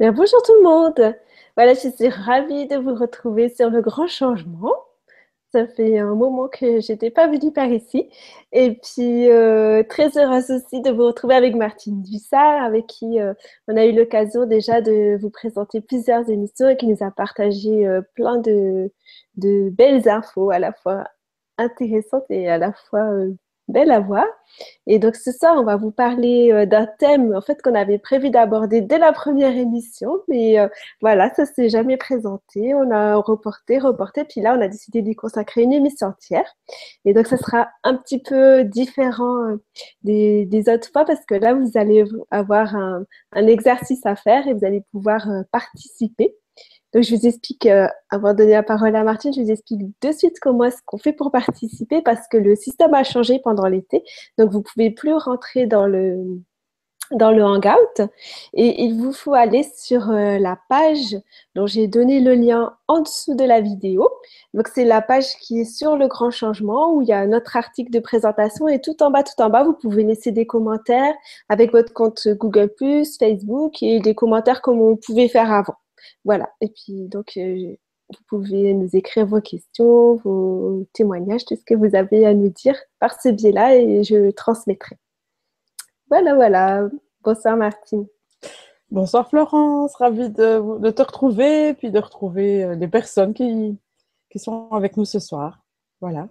Bien, bonjour tout le monde. Voilà, je suis ravie de vous retrouver sur le grand changement. Ça fait un moment que j'étais pas venue par ici. Et puis, euh, très heureuse aussi de vous retrouver avec Martine Dussard, avec qui euh, on a eu l'occasion déjà de vous présenter plusieurs émissions et qui nous a partagé euh, plein de belles infos, à la fois intéressantes et à la fois belle à voir. Et donc ce soir, on va vous parler euh, d'un thème en fait qu'on avait prévu d'aborder dès la première émission, mais euh, voilà, ça s'est jamais présenté. On a reporté, reporté, puis là, on a décidé d'y consacrer une émission entière. Et donc, ça sera un petit peu différent euh, des, autres fois parce que là, vous allez avoir un exercice à faire et vous allez pouvoir participer. Donc, je vous explique, euh, avant de donner la parole à Martine, je vous explique de suite comment est-ce qu'on fait pour participer parce que le système a changé pendant l'été. Donc, vous pouvez plus rentrer dans le, dans le Hangout et il vous faut aller sur euh, la page dont j'ai donné le lien en dessous de la vidéo. Donc, c'est la page qui est sur le grand changement où il y a notre article de présentation et tout en bas, tout en bas, vous pouvez laisser des commentaires avec votre compte Google+, Facebook et des commentaires comme on pouvait faire avant. Voilà. Et puis, donc, euh, vous pouvez nous écrire vos questions, vos témoignages, tout ce que vous avez à nous dire par ce biais-là et je transmettrai. Voilà, voilà. Bonsoir Martine. Bonsoir Florence, ravie de, te retrouver, puis de retrouver euh, les personnes qui, qui sont avec nous ce soir. Voilà.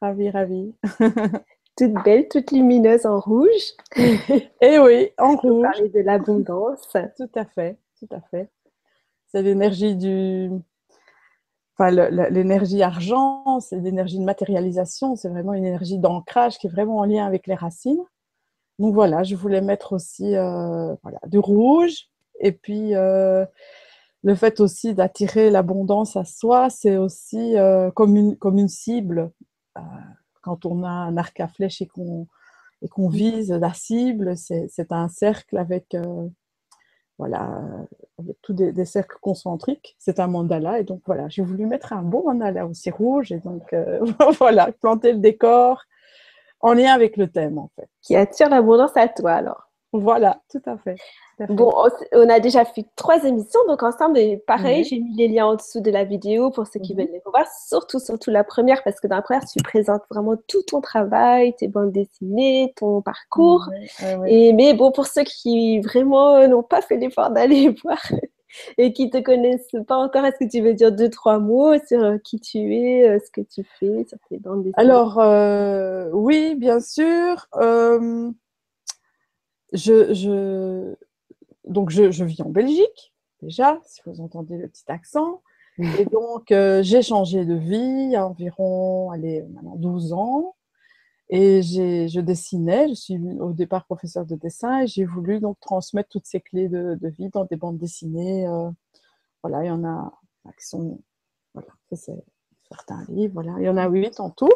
Ravie, ravie. toute belle, toute lumineuse en rouge. Et eh oui, en rouge. Parler de l'abondance. Tout à fait, tout à fait. C'est l'énergie du. Enfin, l'énergie argent, c'est l'énergie de matérialisation, c'est vraiment une énergie d'ancrage qui est vraiment en lien avec les racines. Donc voilà, je voulais mettre aussi euh, voilà, du rouge. Et puis, euh, le fait aussi d'attirer l'abondance à soi, c'est aussi euh, comme, une, comme une cible. quand on a un arc à flèche et qu'on et qu'on vise la cible, c'est un cercle avec voilà, avec tous des, cercles concentriques. C'est un mandala. Et donc, voilà, j'ai voulu mettre un beau mandala aussi rouge. Et donc, euh, voilà, planter le décor en lien avec le thème, en fait. Qui attire l'abondance à toi, alors. Voilà, tout à fait. Bon, on a déjà fait trois émissions, donc ensemble, et pareil, j'ai mis les liens en dessous de la vidéo pour ceux qui mhm. veulent les voir. Surtout, surtout la première, parce que dans la première, tu présentes vraiment tout ton travail, tes bandes dessinées, ton parcours. Et, mais bon, pour ceux qui vraiment n'ont pas fait l'effort d'aller voir et qui te connaissent pas encore, est-ce que tu veux dire deux, trois mots sur euh, qui tu es, euh, ce que tu fais sur tes bandes dessinées? Alors, euh, oui, bien sûr. Je, je, donc, je, vis en Belgique, déjà, si vous entendez le petit accent. Et donc, euh, j'ai changé de vie environ, allez, maintenant 12 ans. Et je dessinais, je suis au départ professeur de dessin et j'ai voulu donc transmettre toutes ces clés de, vie dans des bandes dessinées. Euh, voilà, il y en a qui sont, voilà, certains livres, voilà, il y en a huit en tout.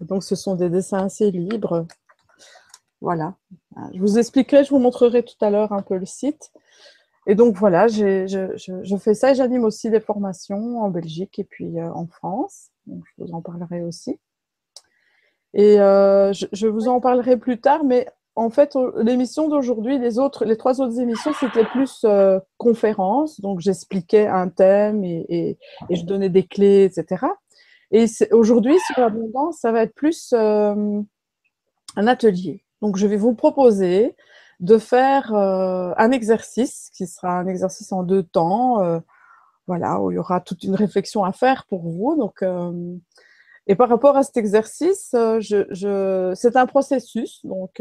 Donc, ce sont des dessins assez libres voilà. Je vous expliquerai, je vous montrerai tout à l'heure un peu le site. Et donc voilà, je, fais ça et j'anime aussi des formations en Belgique et puis euh, en France. Je vous en parlerai aussi. Et euh, je, vous en parlerai plus tard, mais en fait, l'émission d'aujourd'hui, les les trois autres émissions, c'était plus euh, conférences. Donc j'expliquais un thème et, je donnais des clés, etc. Et aujourd'hui, sur l'abondance, ça va être plus un atelier. Donc, je vais vous proposer de faire euh, un exercice qui sera un exercice en deux temps, euh, voilà, où il y aura toute une réflexion à faire pour vous. Donc, euh, et par rapport à cet exercice, c'est un processus, donc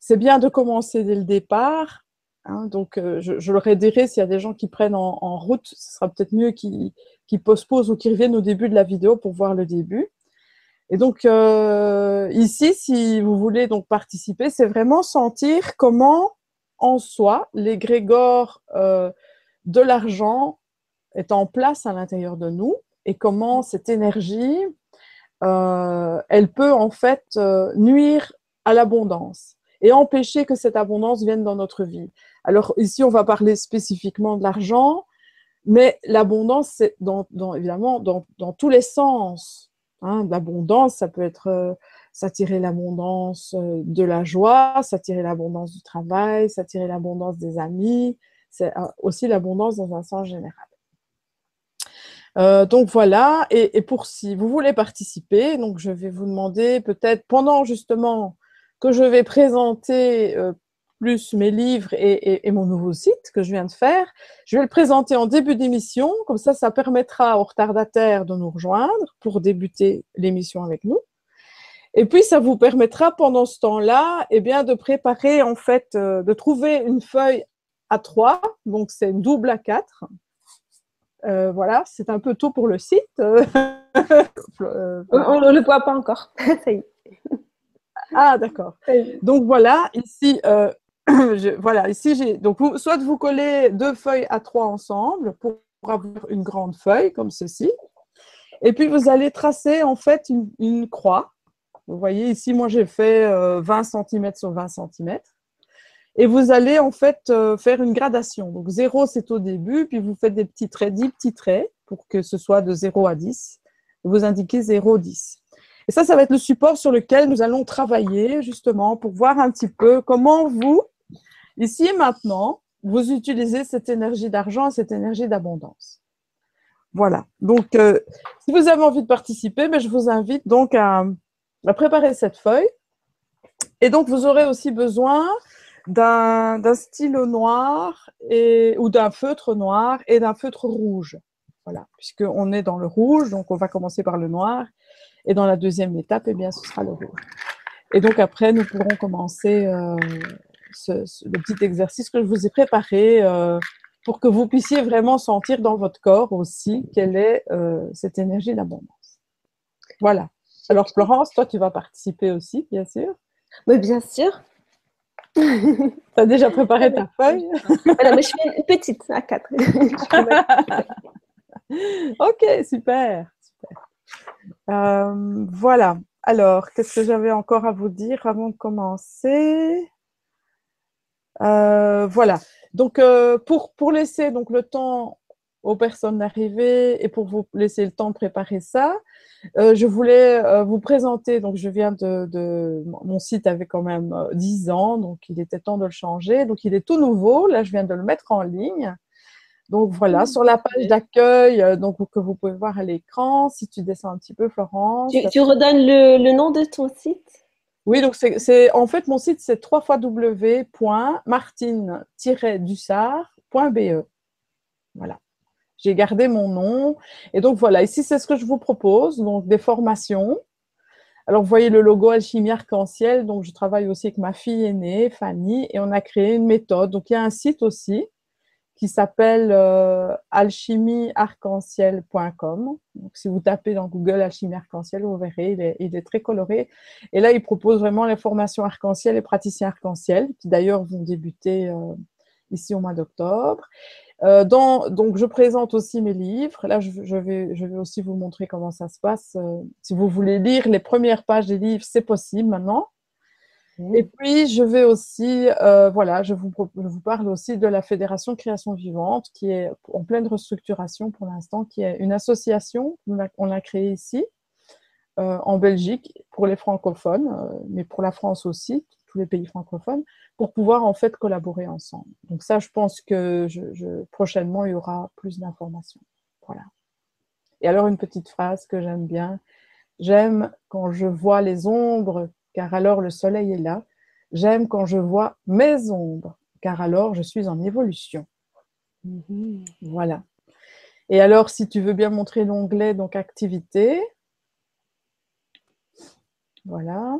c'est bien de commencer dès le départ. Hein. donc, je, je, le redirai s'il y a des gens qui prennent en, en route, ce sera peut-être mieux qu'ils postposent ou qu'ils reviennent au début de la vidéo pour voir le début. Et donc euh, ici, si vous voulez donc participer, c'est vraiment sentir comment en soi l'égrégore euh, de l'argent est en place à l'intérieur de nous et comment cette énergie, euh, elle peut en fait nuire à l'abondance et empêcher que cette abondance vienne dans notre vie. Alors ici, on va parler spécifiquement de l'argent, mais l'abondance, c'est dans, évidemment dans, dans tous les sens Hein, l'abondance, ça peut être euh, s'attirer l'abondance euh, de la joie, s'attirer l'abondance du travail, s'attirer l'abondance des amis, c'est aussi l'abondance dans un sens général. Euh, donc voilà, et, pour si vous voulez participer, donc je vais vous demander peut-être pendant justement que je vais présenter euh, plus mes livres et, mon nouveau site que je viens de faire, je vais le présenter en début d'émission, comme ça ça permettra aux retardataires de nous rejoindre pour débuter l'émission avec nous. Et puis ça vous permettra pendant ce temps-là, eh bien de préparer en fait, euh, de trouver une feuille à 3, donc c'est une double à 4 euh, voilà, c'est un peu tôt pour le site. Euh, on ne le voit pas encore. Ah, d'accord. Donc voilà, ici, euh, voilà, ici j'ai donc soit vous collez deux feuilles à trois ensemble pour avoir une grande feuille comme ceci, et puis vous allez tracer en fait une, croix. Vous voyez ici, moi j'ai fait 20 cm sur 20 cm. Et vous allez en fait euh, faire une gradation. Donc 0, c'est au début, puis vous faites des petits traits, 10 petits traits pour que ce soit de 0 à 10. Vous indiquez 0, 10. Et ça, ça va être le support sur lequel nous allons travailler justement pour voir un petit peu comment vous, ici et maintenant, vous utilisez cette énergie d'argent et cette énergie d'abondance. Voilà. Donc, euh, si vous avez envie de participer, ben, je vous invite donc à, à préparer cette feuille. Et donc, vous aurez aussi besoin d'un stylo noir et, ou d'un feutre noir et d'un feutre rouge. Voilà, puisqu'on est dans le rouge, donc on va commencer par le noir. Et dans la deuxième étape, eh bien, ce sera le rouge. Et donc après, nous pourrons commencer euh, le petit exercice que je vous ai préparé euh, pour que vous puissiez vraiment sentir dans votre corps aussi quelle est euh, cette énergie d'abondance. Voilà. Alors Florence, toi, tu vas participer aussi, bien sûr. Oui, bien sûr. tu as déjà préparé ta feuille? voilà, mais je fais une petite à quatre. ok, super. Euh, voilà. Alors, qu'est-ce que j'avais encore à vous dire avant de commencer? Euh, Voilà. Donc, euh, pour, pour laisser donc, le temps aux personnes d'arriver et pour vous laisser le temps de préparer ça, euh, je voulais vous présenter, donc je viens de, mon site avait quand même 10 euh, ans, donc il était temps de le changer. Donc il est tout nouveau, là je viens de le mettre en ligne. Donc voilà, sur la page d'accueil, donc que vous pouvez voir à l'écran, si tu descends un petit peu, Florence. Tu, redonnes le, nom de ton site? Oui, donc c'est en fait mon site c'est www.martine-dussard.be. Voilà j'ai gardé mon nom. Et donc voilà, ici c'est ce que je vous propose, donc des formations. Alors vous voyez le logo Alchimie Arc-en-Ciel, donc je travaille aussi avec ma fille aînée, Fanny, et on a créé une méthode. Donc il y a un site aussi qui s'appelle euh, alchimiearc-en-ciel.com. Donc si vous tapez dans Google Alchimie Arc-en-Ciel, vous verrez, il est, très coloré. Et là, il propose vraiment les formations arc-en-ciel et praticiens arc-en-ciel, qui d'ailleurs vont débuter euh, ici au mois d'octobre. Euh, donc, je présente aussi mes livres. Là, je, vais, aussi vous montrer comment ça se passe. Euh, si vous voulez lire les premières pages des livres, c'est possible maintenant. Et puis, je vais aussi, euh, voilà, je vous, je vous parle aussi de la Fédération Création Vivante, qui est en pleine restructuration pour l'instant, qui est une association, on l'a créée ici, en Belgique, pour les francophones, mais pour la France aussi, tous les pays francophones, pour pouvoir en fait collaborer ensemble. Donc ça, je pense que je, prochainement, il y aura plus d'informations. Voilà. Et alors, une petite phrase que j'aime bien. J'aime quand je vois les ombres, car alors le soleil est là. J'aime quand je vois mes ombres, car alors je suis en évolution. Mm-hmm. Voilà. Et alors, si tu veux bien montrer l'onglet, donc activité. Voilà.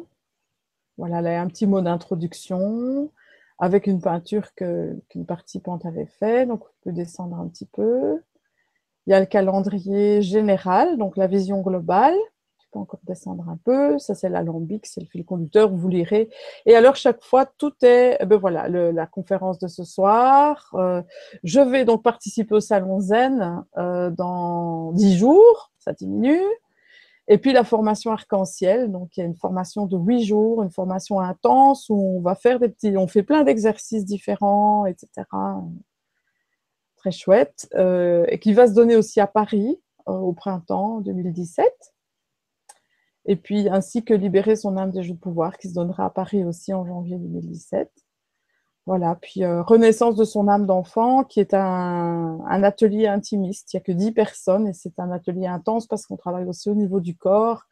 Voilà, là, un petit mot d'introduction avec une peinture qu'une participante avait fait. Donc, on peut descendre un petit peu. Il y a le calendrier général, donc la vision globale. Peux encore descendre un peu. Ça, c'est l'alambic, c'est le fil conducteur, vous lirez. Et alors, chaque fois, tout est, eh ben voilà, la conférence de ce soir. Euh, je vais donc participer au Salon Zen euh, dans dix jours, ça diminue. Et puis la formation arc-en-ciel, donc il y a une formation de huit jours, une formation intense où on va faire des petits, on fait plein d'exercices différents, etc. Très chouette, euh, et qui va se donner aussi à Paris au printemps 2017. Et puis ainsi que libérer son âme des jeux de pouvoir qui se donnera à Paris aussi en janvier 2017. Voilà, puis euh, Renaissance de son âme d'enfant, qui est un, atelier intimiste. Il n'y a que 10 personnes et c'est un atelier intense parce qu'on travaille aussi au niveau du corps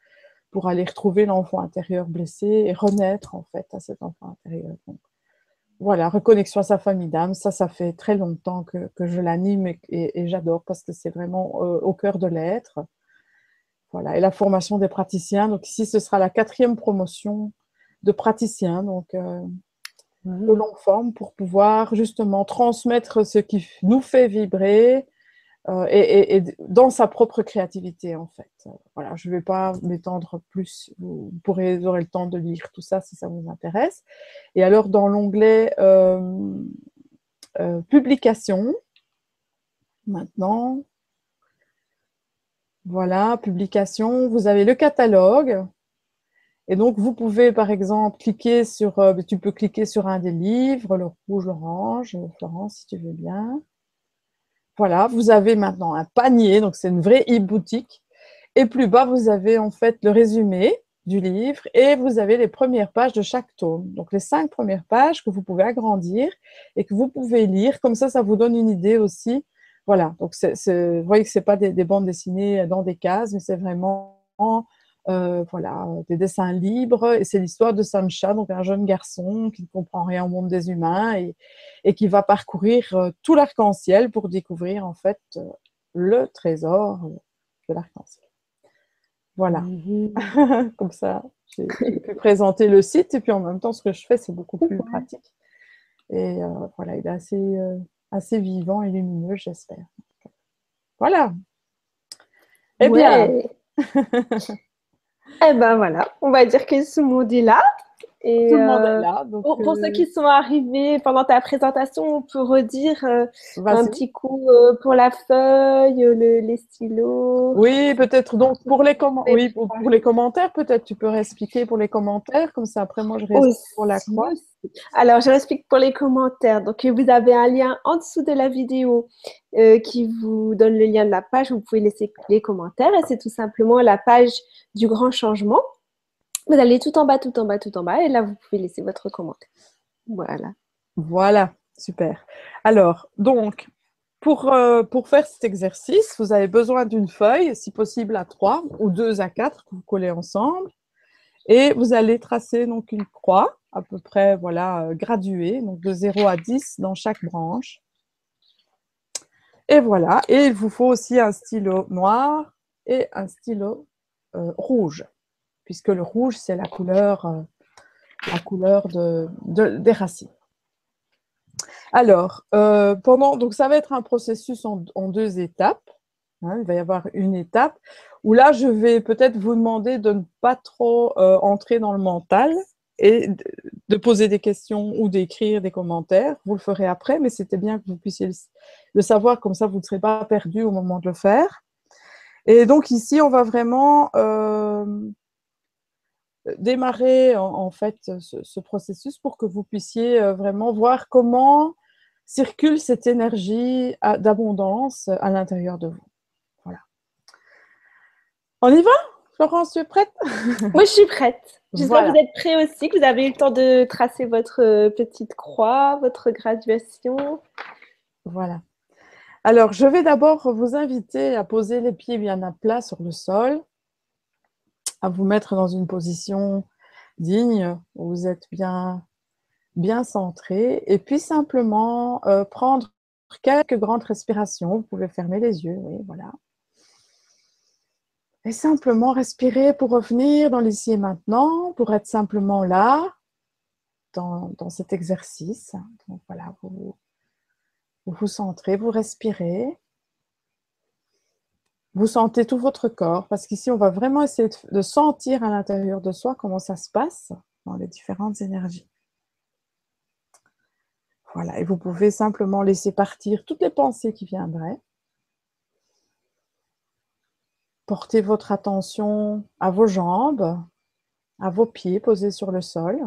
pour aller retrouver l'enfant intérieur blessé et renaître en fait à cet enfant intérieur. voilà, reconnexion à sa famille d'âme, ça, ça fait très longtemps que, je l'anime et, j'adore parce que c'est vraiment euh, au cœur de l'être. Voilà, et la formation des praticiens. Donc ici, ce sera la quatrième promotion de praticiens. Donc, euh, que l'on forme pour pouvoir justement transmettre ce qui nous fait vibrer euh, et, dans sa propre créativité en fait. Voilà, je ne vais pas m'étendre plus, vous, pourrez, aurez le temps de lire tout ça si ça vous intéresse. Et alors dans l'onglet euh, euh, publication, maintenant, voilà, publication, vous avez le catalogue et donc, vous pouvez, par exemple, cliquer sur, euh, tu peux cliquer sur un des livres, le rouge, l'orange, Florence, si tu veux bien. Voilà, vous avez maintenant un panier, donc c'est une vraie e-boutique. Et plus bas, vous avez en fait le résumé du livre et vous avez les premières pages de chaque tome. Donc, les cinq premières pages que vous pouvez agrandir et que vous pouvez lire. Comme ça, ça vous donne une idée aussi. Voilà, donc vous voyez que ce n'est pas des, des, bandes dessinées dans des cases, mais c'est vraiment euh, voilà, des dessins libres. Et c'est l'histoire de Sancha, donc un jeune garçon qui ne comprend rien au monde des humains et, qui va parcourir euh, tout l'arc-en-ciel pour découvrir en fait euh, le trésor de l'arc-en-ciel. Voilà. Mhm. Comme ça, j'ai pu présenter le site et puis en même temps, ce que je fais, c'est beaucoup plus pratique. Et voilà, il est assez, assez vivant et lumineux, j'espère. Voilà. Eh bien, Eh ben voilà, on va dire que ce monde est là. Et, Tout le monde est euh, là. pour, ceux euh, qui sont arrivés pendant ta présentation, on peut redire euh, un petit coup pour la feuille, les stylos. Oui, peut-être. Donc pour les, oui, pour, les commentaires, peut-être tu peux expliquer pour les commentaires, comme ça après moi je reste pour la croix. Alors je explique pour les commentaires. Donc vous avez un lien en dessous de la vidéo qui vous donne le lien de la page. Vous pouvez laisser les commentaires et c'est tout simplement la page du grand changement. Vous allez tout en bas, tout en bas, tout en bas, et là, vous pouvez laisser votre commentaire. Voilà. Voilà, super. Alors, donc, pour, euh, pour faire cet exercice, vous avez besoin d'une feuille, si possible à 3 ou 2 à 4 que vous collez ensemble. Et vous allez tracer donc une croix, à peu près voilà, euh, graduée, donc de 0 à 10 dans chaque branche. Et voilà, et il vous faut aussi un stylo noir et un stylo euh, rouge puisque le rouge, c'est la couleur, euh, la couleur de, des racines. Alors, euh, pendant, donc ça va être un processus en, deux étapes. Hein, il va y avoir une étape où là, je vais peut-être vous demander de ne pas trop euh, entrer dans le mental et de poser des questions ou d'écrire des commentaires. Vous le ferez après, mais c'était bien que vous puissiez le, savoir, comme ça vous ne serez pas perdu au moment de le faire. Et donc ici, on va vraiment démarrer en, fait ce, processus pour que vous puissiez euh, vraiment voir comment circule cette énergie d'abondance à l'intérieur de vous. Voilà. On y va? Florence, tu es prête? Moi, je suis prête. J'espère que vous êtes prêts aussi, que vous avez eu le temps de tracer votre euh, petite croix, votre graduation. Voilà. Alors, je vais d'abord vous inviter à poser les pieds bien à plat sur le sol à vous mettre dans une position digne, où vous êtes bien, bien centré, et puis simplement euh, prendre quelques grandes respirations. Vous pouvez fermer les yeux, oui, voilà. Et simplement respirer pour revenir dans l'ici et maintenant, pour être simplement là, dans, cet exercice. Donc voilà, vous vous centrez, vous respirez. Vous sentez tout votre corps, parce qu'ici, on va vraiment essayer de sentir à l'intérieur de soi comment ça se passe dans les différentes énergies. Voilà, et vous pouvez simplement laisser partir toutes les pensées qui viendraient. Portez votre attention à vos jambes, à vos pieds posés sur le sol.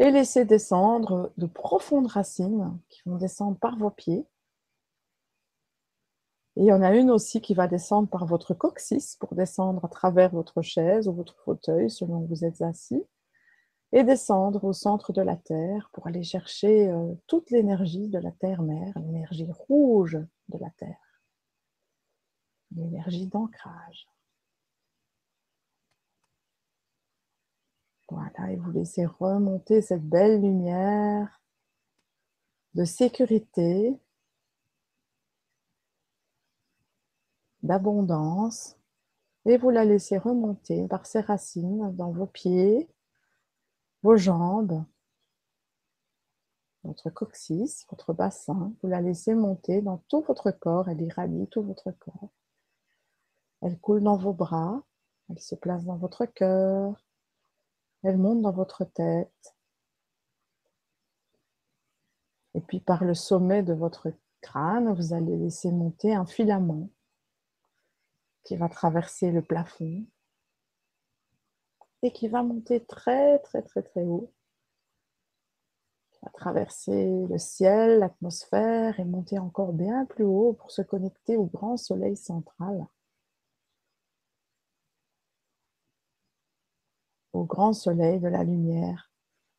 Et laissez descendre de profondes racines qui vont descendre par vos pieds et il y en a une aussi qui va descendre par votre coccyx pour descendre à travers votre chaise ou votre fauteuil selon où vous êtes assis. et descendre au centre de la Terre pour aller chercher euh, toute l'énergie de la Terre-mère, l'énergie rouge de la Terre, l'énergie d'ancrage. Voilà, et vous laissez remonter cette belle lumière de sécurité, d'abondance, et vous la laissez remonter par ses racines dans vos pieds, vos jambes, votre coccyx, votre bassin. Vous la laissez monter dans tout votre corps. Elle irradie tout votre corps. Elle coule dans vos bras. Elle se place dans votre cœur. Elle monte dans votre tête. Et puis par le sommet de votre crâne, vous allez laisser monter un filament qui va traverser le plafond et qui va monter très très très très haut. Qui va traverser le ciel, l'atmosphère et monter encore bien plus haut pour se connecter au grand soleil central. Au grand soleil de la lumière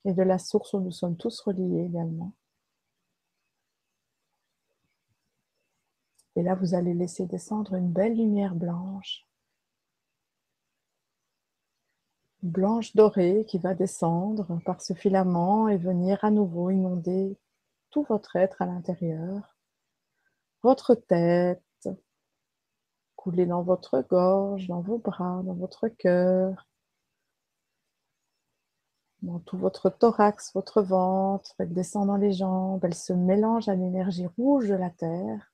et de la source où nous sommes tous reliés également. Et là, vous allez laisser descendre une belle lumière blanche. Blanche dorée qui va descendre par ce filament et venir à nouveau inonder tout votre être à l'intérieur, votre tête, couler dans votre gorge, dans vos bras, dans votre cœur, dans tout votre thorax, votre ventre, elle descend dans les jambes, elle se mélange à l'énergie rouge de la terre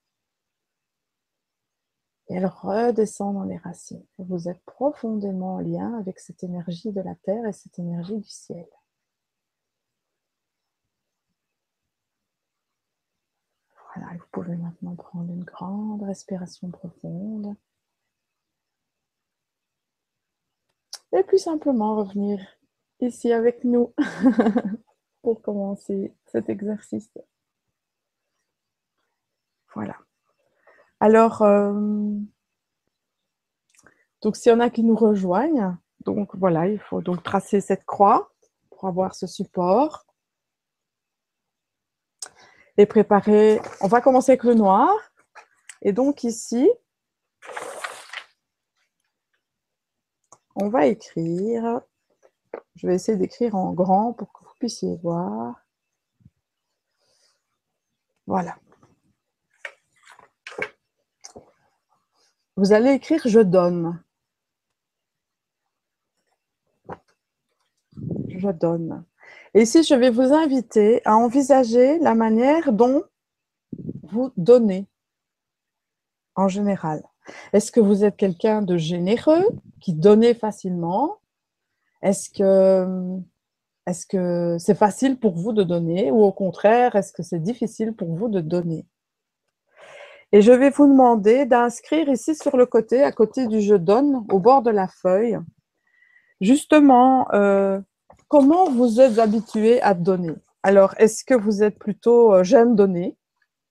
elle redescend dans les racines. Vous êtes profondément en lien avec cette énergie de la terre et cette énergie du ciel. Voilà, vous pouvez maintenant prendre une grande respiration profonde. Et puis simplement revenir ici avec nous pour commencer cet exercice. Voilà. Alors, euh, donc s'il y en a qui nous rejoignent, donc voilà, il faut donc tracer cette croix pour avoir ce support. Et préparer, on va commencer avec le noir. Et donc ici, on va écrire, je vais essayer d'écrire en grand pour que vous puissiez voir. Voilà. Vous allez écrire je donne. Je donne. Et ici, je vais vous inviter à envisager la manière dont vous donnez en général. Est-ce que vous êtes quelqu'un de généreux, qui donnait facilement? Est-ce que est-ce que c'est facile pour vous de donner ou au contraire, est-ce que c'est difficile pour vous de donner? Et je vais vous demander d'inscrire ici sur le côté, à côté du je donne, au bord de la feuille, justement, euh, comment vous êtes habitué à donner. Alors, est-ce que vous êtes plutôt euh, j'aime donner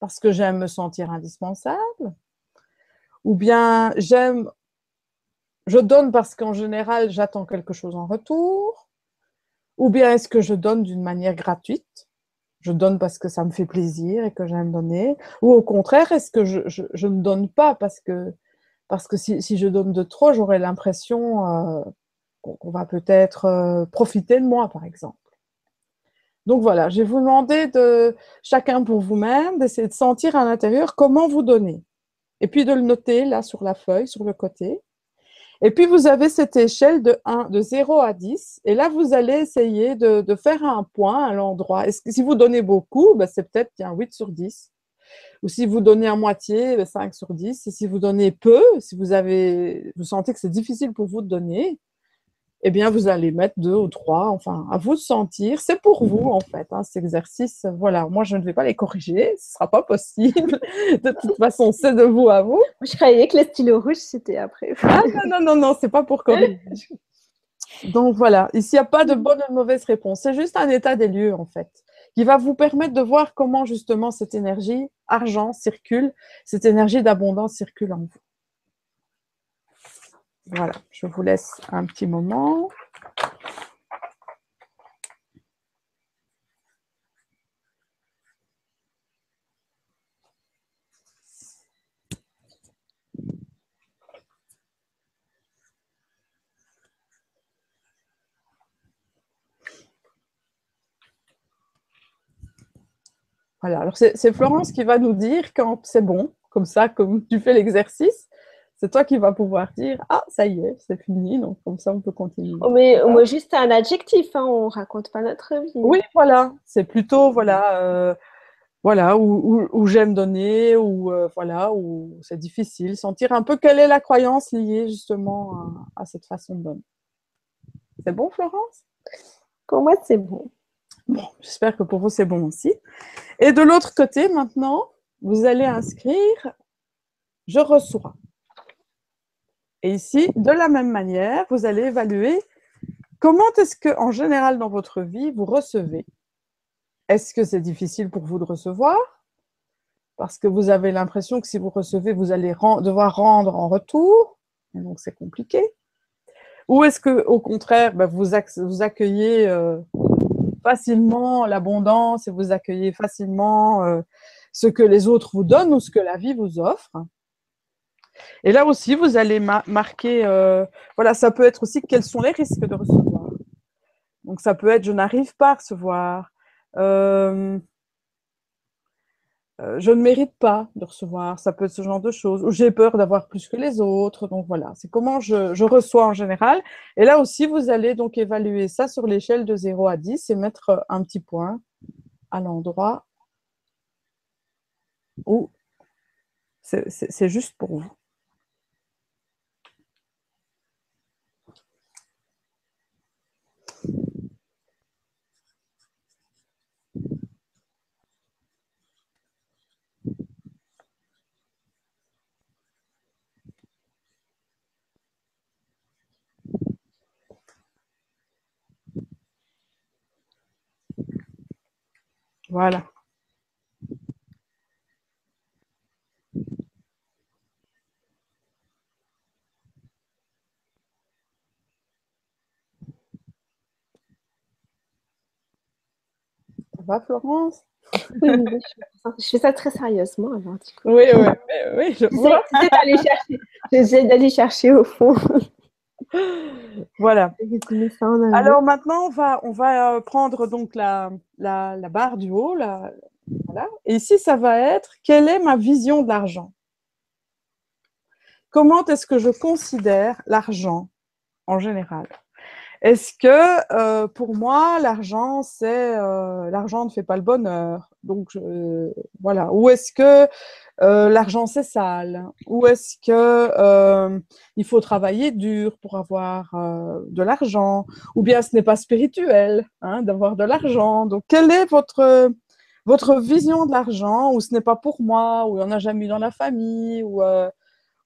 parce que j'aime me sentir indispensable Ou bien j'aime, je donne parce qu'en général, j'attends quelque chose en retour Ou bien est-ce que je donne d'une manière gratuite? Je donne parce que ça me fait plaisir et que j'aime donner Ou au contraire, est-ce que je, ne donne pas parce que, si, je donne de trop, j'aurais l'impression euh, qu'on va peut-être euh, profiter de moi, par exemple. Donc voilà, je vous demander de, chacun pour vous-même, d'essayer de sentir à l'intérieur comment vous donnez. Et puis de le noter là sur la feuille, sur le côté. Et puis, vous avez cette échelle de 1, de 0 à 10. Et là, vous allez essayer de, de faire un point à l'endroit. Si vous donnez beaucoup, ben, c'est peut-être un 8 sur 10. Ou si vous donnez à moitié, ben 5 sur 10. Et si vous donnez peu, si vous, avez, vous sentez que c'est difficile pour vous de donner, eh bien, vous allez mettre deux ou trois, enfin, à vous de sentir. C'est pour vous, en fait, hein, cet exercice. Voilà, moi, je ne vais pas les corriger, ce ne sera pas possible. De toute façon, c'est de vous à vous. Je croyais que le stylo rouge, c'était après. Ah non, non, non, non, c'est pas pour corriger. Donc voilà, ici, il n'y a pas de bonne ou de mauvaise réponse. C'est juste un état des lieux, en fait, qui va vous permettre de voir comment, justement, cette énergie argent circule, cette énergie d'abondance circule en vous. Voilà, je vous laisse un petit moment. Voilà, alors c'est Florence qui va nous dire quand c'est bon, comme ça, comme tu fais l'exercice. C'est toi qui vas pouvoir dire Ah, ça y est, c'est fini, donc comme ça on peut continuer. Oh, mais moi, juste un adjectif, hein, on raconte pas notre vie. Oui, voilà, c'est plutôt voilà, euh, voilà où, j'aime donner, ou euh, voilà, où c'est difficile, sentir un peu quelle est la croyance liée justement à, à cette façon de donner. C'est bon, Florence? Pour moi, c'est bon. Bon, j'espère que pour vous, c'est bon aussi. Et de l'autre côté, maintenant, vous allez inscrire je reçois. Et ici, de la même manière, vous allez évaluer comment est-ce que, en général, dans votre vie, vous recevez. Est-ce que c'est difficile pour vous de recevoir? Parce que vous avez l'impression que si vous recevez, vous allez devoir rendre en retour. Et donc, c'est compliqué. Ou est-ce que, au contraire, ben, vous, accueillez euh, facilement l'abondance et vous accueillez facilement euh, ce que les autres vous donnent ou ce que la vie vous offre? Et là aussi, vous allez marquer, euh, voilà, ça peut être aussi quels sont les risques de recevoir. Donc, ça peut être je n'arrive pas à recevoir. Euh, je ne mérite pas de recevoir, ça peut être ce genre de choses, ou j'ai peur d'avoir plus que les autres. Donc voilà, c'est comment je, reçois en général. Et là aussi, vous allez donc évaluer ça sur l'échelle de 0 à 10 et mettre un petit point à l'endroit où c'est juste pour vous. Voilà. Ça va, Florence? Oui, je, fais ça très sérieusement avant. Du coup. Oui, oui, oui, je vois. J'essaie d'aller chercher au fond. voilà. Alors maintenant, on va, on va euh, prendre donc la, la, barre du haut. La, voilà. Et ici, ça va être quelle est ma vision de l'argent? Comment est-ce que je considère l'argent en général? Est-ce que euh, pour moi, l'argent, c'est euh, l'argent ne fait pas le bonheur? Donc voilà. Ou est-ce que euh, l'argent c'est sale? Ou est-ce que euh, il faut travailler dur pour avoir euh, de l'argent? Ou bien ce n'est pas spirituel hein, d'avoir de l'argent? Donc quelle est votre votre vision de l'argent? Ou ce n'est pas pour moi? Ou il n'y en a jamais eu dans la famille? Ou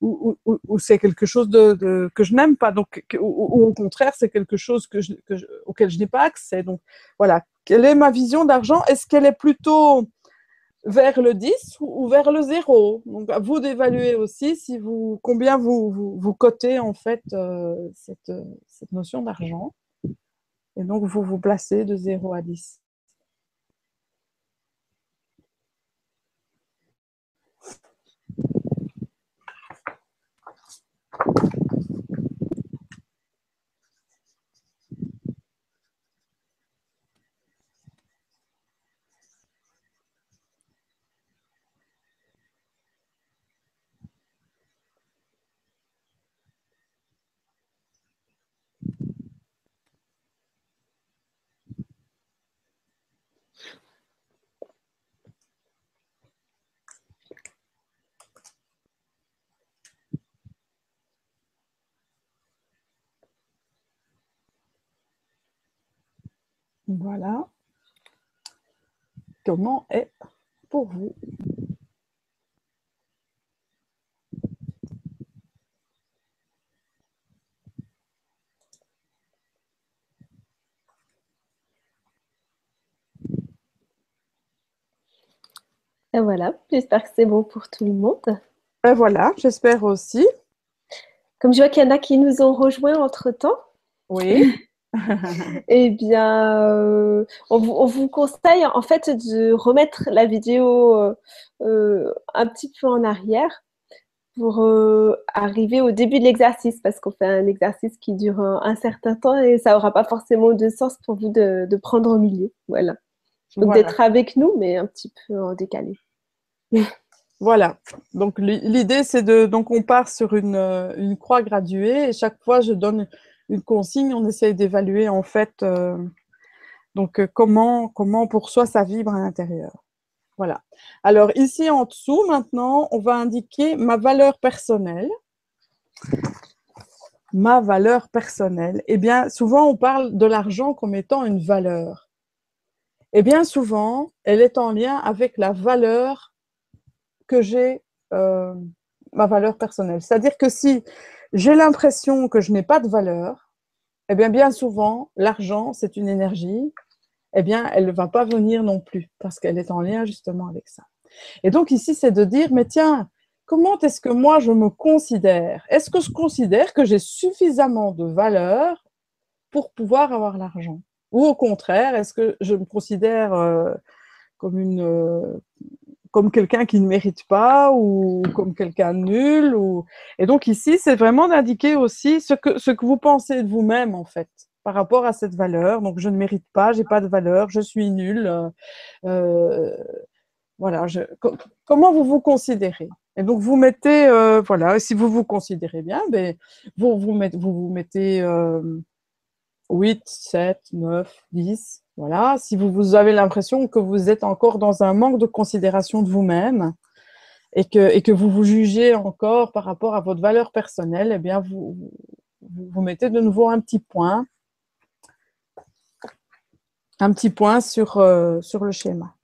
ou, c'est quelque chose que je n'aime pas, donc ou, au contraire c'est quelque chose que auquel je n'ai pas accès. Donc voilà, quelle est ma vision d'argent? Est-ce qu'elle est plutôt vers le 10 ou, vers le 0. Donc, à vous d'évaluer aussi si vous, combien vous, vous, cotez en fait euh, cette, cette, notion d'argent. Et donc, vous vous placez de 0 à 10. Voilà. Comment est pour vous Et voilà, j'espère que c'est bon pour tout le monde. Et voilà, j'espère aussi. Comme je vois qu'il y en a qui nous ont rejoints entre-temps. Oui. eh bien, euh, on, vous, conseille en fait de remettre la vidéo euh, euh, un petit peu en arrière pour arriver au début de l'exercice parce qu'on fait un exercice qui dure un, certain temps et ça n'aura pas forcément de sens pour vous de, de, prendre au milieu. Voilà. Donc d'être avec nous, mais un petit peu en décalé. Voilà. Donc l'idée, c'est de. Donc on part sur une, une, croix graduée et chaque fois, je donne une consigne. On essaye d'évaluer en fait. Euh, donc comment comment pour soi ça vibre à l'intérieur. Voilà. Alors ici en dessous, maintenant, on va indiquer ma valeur personnelle. Ma valeur personnelle. Eh bien, souvent, on parle de l'argent comme étant une valeur. Et bien souvent, elle est en lien avec la valeur que j'ai, euh, ma valeur personnelle. C'est-à-dire que si j'ai l'impression que je n'ai pas de valeur, eh bien, bien souvent, l'argent, c'est une énergie, eh bien, elle ne va pas venir non plus parce qu'elle est en lien justement avec ça. Et donc ici, c'est de dire, mais tiens, comment est-ce que moi je me considère? Est-ce que je considère que j'ai suffisamment de valeur pour pouvoir avoir l'argent? Ou au contraire, est-ce que je me considère euh, comme une euh, comme quelqu'un qui ne mérite pas ou comme quelqu'un nul ou... Et donc ici, c'est vraiment d'indiquer aussi ce que, ce que vous pensez de vous-même en fait par rapport à cette valeur. Donc, je ne mérite pas, j'ai pas de valeur, je suis nul. Euh, euh, voilà. Comment vous vous considérez? Et donc, vous mettez, euh, voilà, si vous vous considérez bien, ben, vous, vous, mettez, vous, vous mettez 8, 7, 9, 10. Voilà. Si vous, avez l'impression que vous êtes encore dans un manque de considération de vous-même, et que, vous vous jugez encore par rapport à votre valeur personnelle, eh bien, vous, mettez de nouveau un petit point un petit point sur, euh, sur le schéma.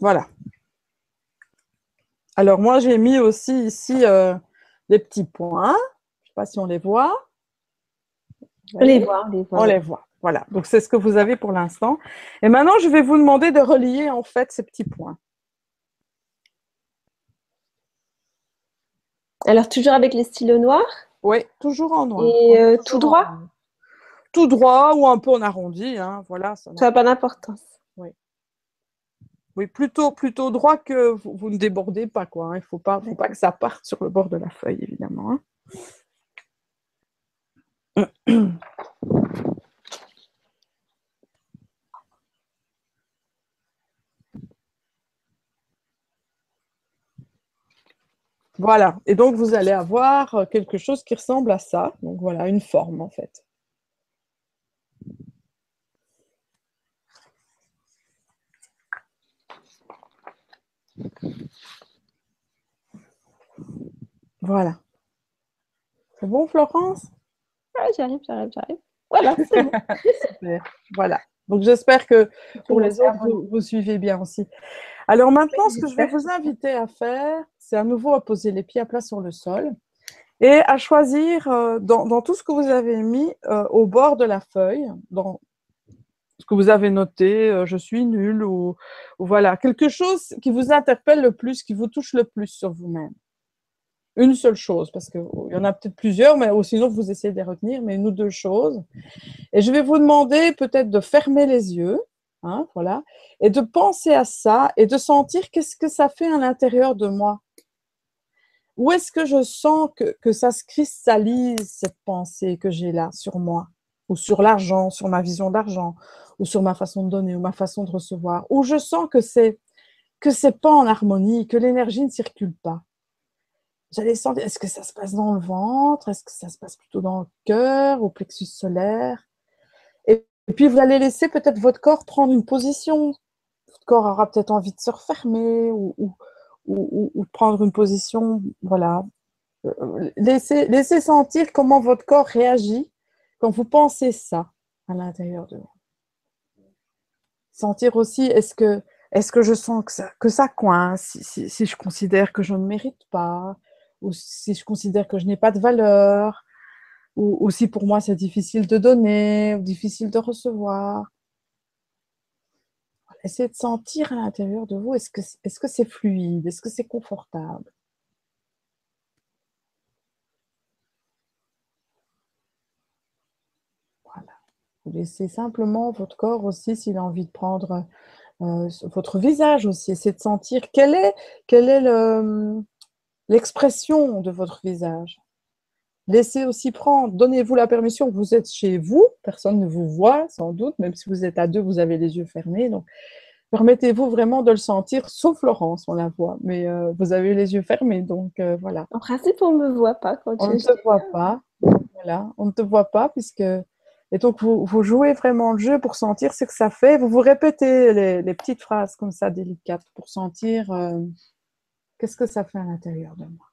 Voilà. Alors moi, j'ai mis aussi ici euh, des petits points. Je ne sais pas si on les voit. On les voit, on les voit. On les voit. Voilà. Donc c'est ce que vous avez pour l'instant. Et maintenant, je vais vous demander de relier en fait ces petits points. Alors, toujours avec les stylos noirs? Oui, toujours en noir. Et euh, tout droit? Tout droit ou un peu en arrondi, hein, voilà. Ça n'a pas d'importance. Oui. Plutôt, droit que vous, ne débordez pas, quoi. Hein. Il ne faut pas, faut pas que ça parte sur le bord de la feuille, évidemment. Hein. Voilà. Et donc, vous allez avoir euh, quelque chose qui ressemble à ça. Donc, voilà, une forme, en fait. Voilà. C'est bon, Florence? Ah, J'arrive, j'arrive, j'arrive. Voilà, c'est bon. Super. Voilà. Donc, j'espère que pour les autres, vous, suivez bien aussi. Alors maintenant, ce que je vais vous inviter à faire, c'est à nouveau à poser les pieds à plat sur le sol et à choisir euh, dans, tout ce que vous avez mis euh, au bord de la feuille, dans que vous avez noté, euh, je suis nul ou, voilà, quelque chose qui vous interpelle le plus, qui vous touche le plus sur vous-même. Une seule chose, parce qu'il y en a peut-être plusieurs, mais sinon vous essayez de les retenir, mais une ou deux choses. Et je vais vous demander peut-être de fermer les yeux Hein, voilà, et de penser à ça et de sentir qu'est-ce que ça fait à l'intérieur de moi. Où est-ce que je sens que ça se cristallise, cette pensée que j'ai là sur moi, ou sur l'argent, sur ma vision d'argent, ou sur ma façon de donner, ou ma façon de recevoir, où je sens que c'est que c'est pas en harmonie, que l'énergie ne circule pas. J'allais sentir, est-ce que ça se passe dans le ventre? Est-ce que ça se passe plutôt dans le cœur, au plexus solaire? Et puis, vous allez laisser peut-être votre corps prendre une position. Votre corps aura peut-être envie de se refermer ou, ou, ou, prendre une position. Voilà. Euh, laissez, laissez sentir comment votre corps réagit quand vous pensez ça à l'intérieur de vous. Sentir aussi, est-ce que, est que je sens que ça, que ça coince, si, si, si je considère que je ne mérite pas, ou si je considère que je n'ai pas de valeur, ou, aussi pour moi c'est difficile de donner ou difficile de recevoir. Essayez de sentir à l'intérieur de vous, est-ce que c'est -ce c'est fluide, est-ce que c'est confortable Voilà. Vous laissez simplement votre corps aussi, s'il a envie de prendre euh, votre visage aussi. Essayez de sentir quelle est, quelle est l'expression de votre visage. Laissez aussi prendre, donnez-vous la permission, vous êtes chez vous, personne ne vous voit sans doute, même si vous êtes à deux, vous avez les yeux fermés. Donc, permettez-vous vraiment de le sentir, sauf Laurence, on la voit, mais euh, vous avez les yeux fermés, donc euh, voilà. En principe, on ne me voit pas quand on ne te voit pas, voilà, on ne te voit pas puisque et donc vous, vous, jouez vraiment le jeu pour sentir ce que ça fait. Vous vous répétez les, petites phrases comme ça délicates pour sentir euh, qu'est-ce que ça fait à l'intérieur de moi.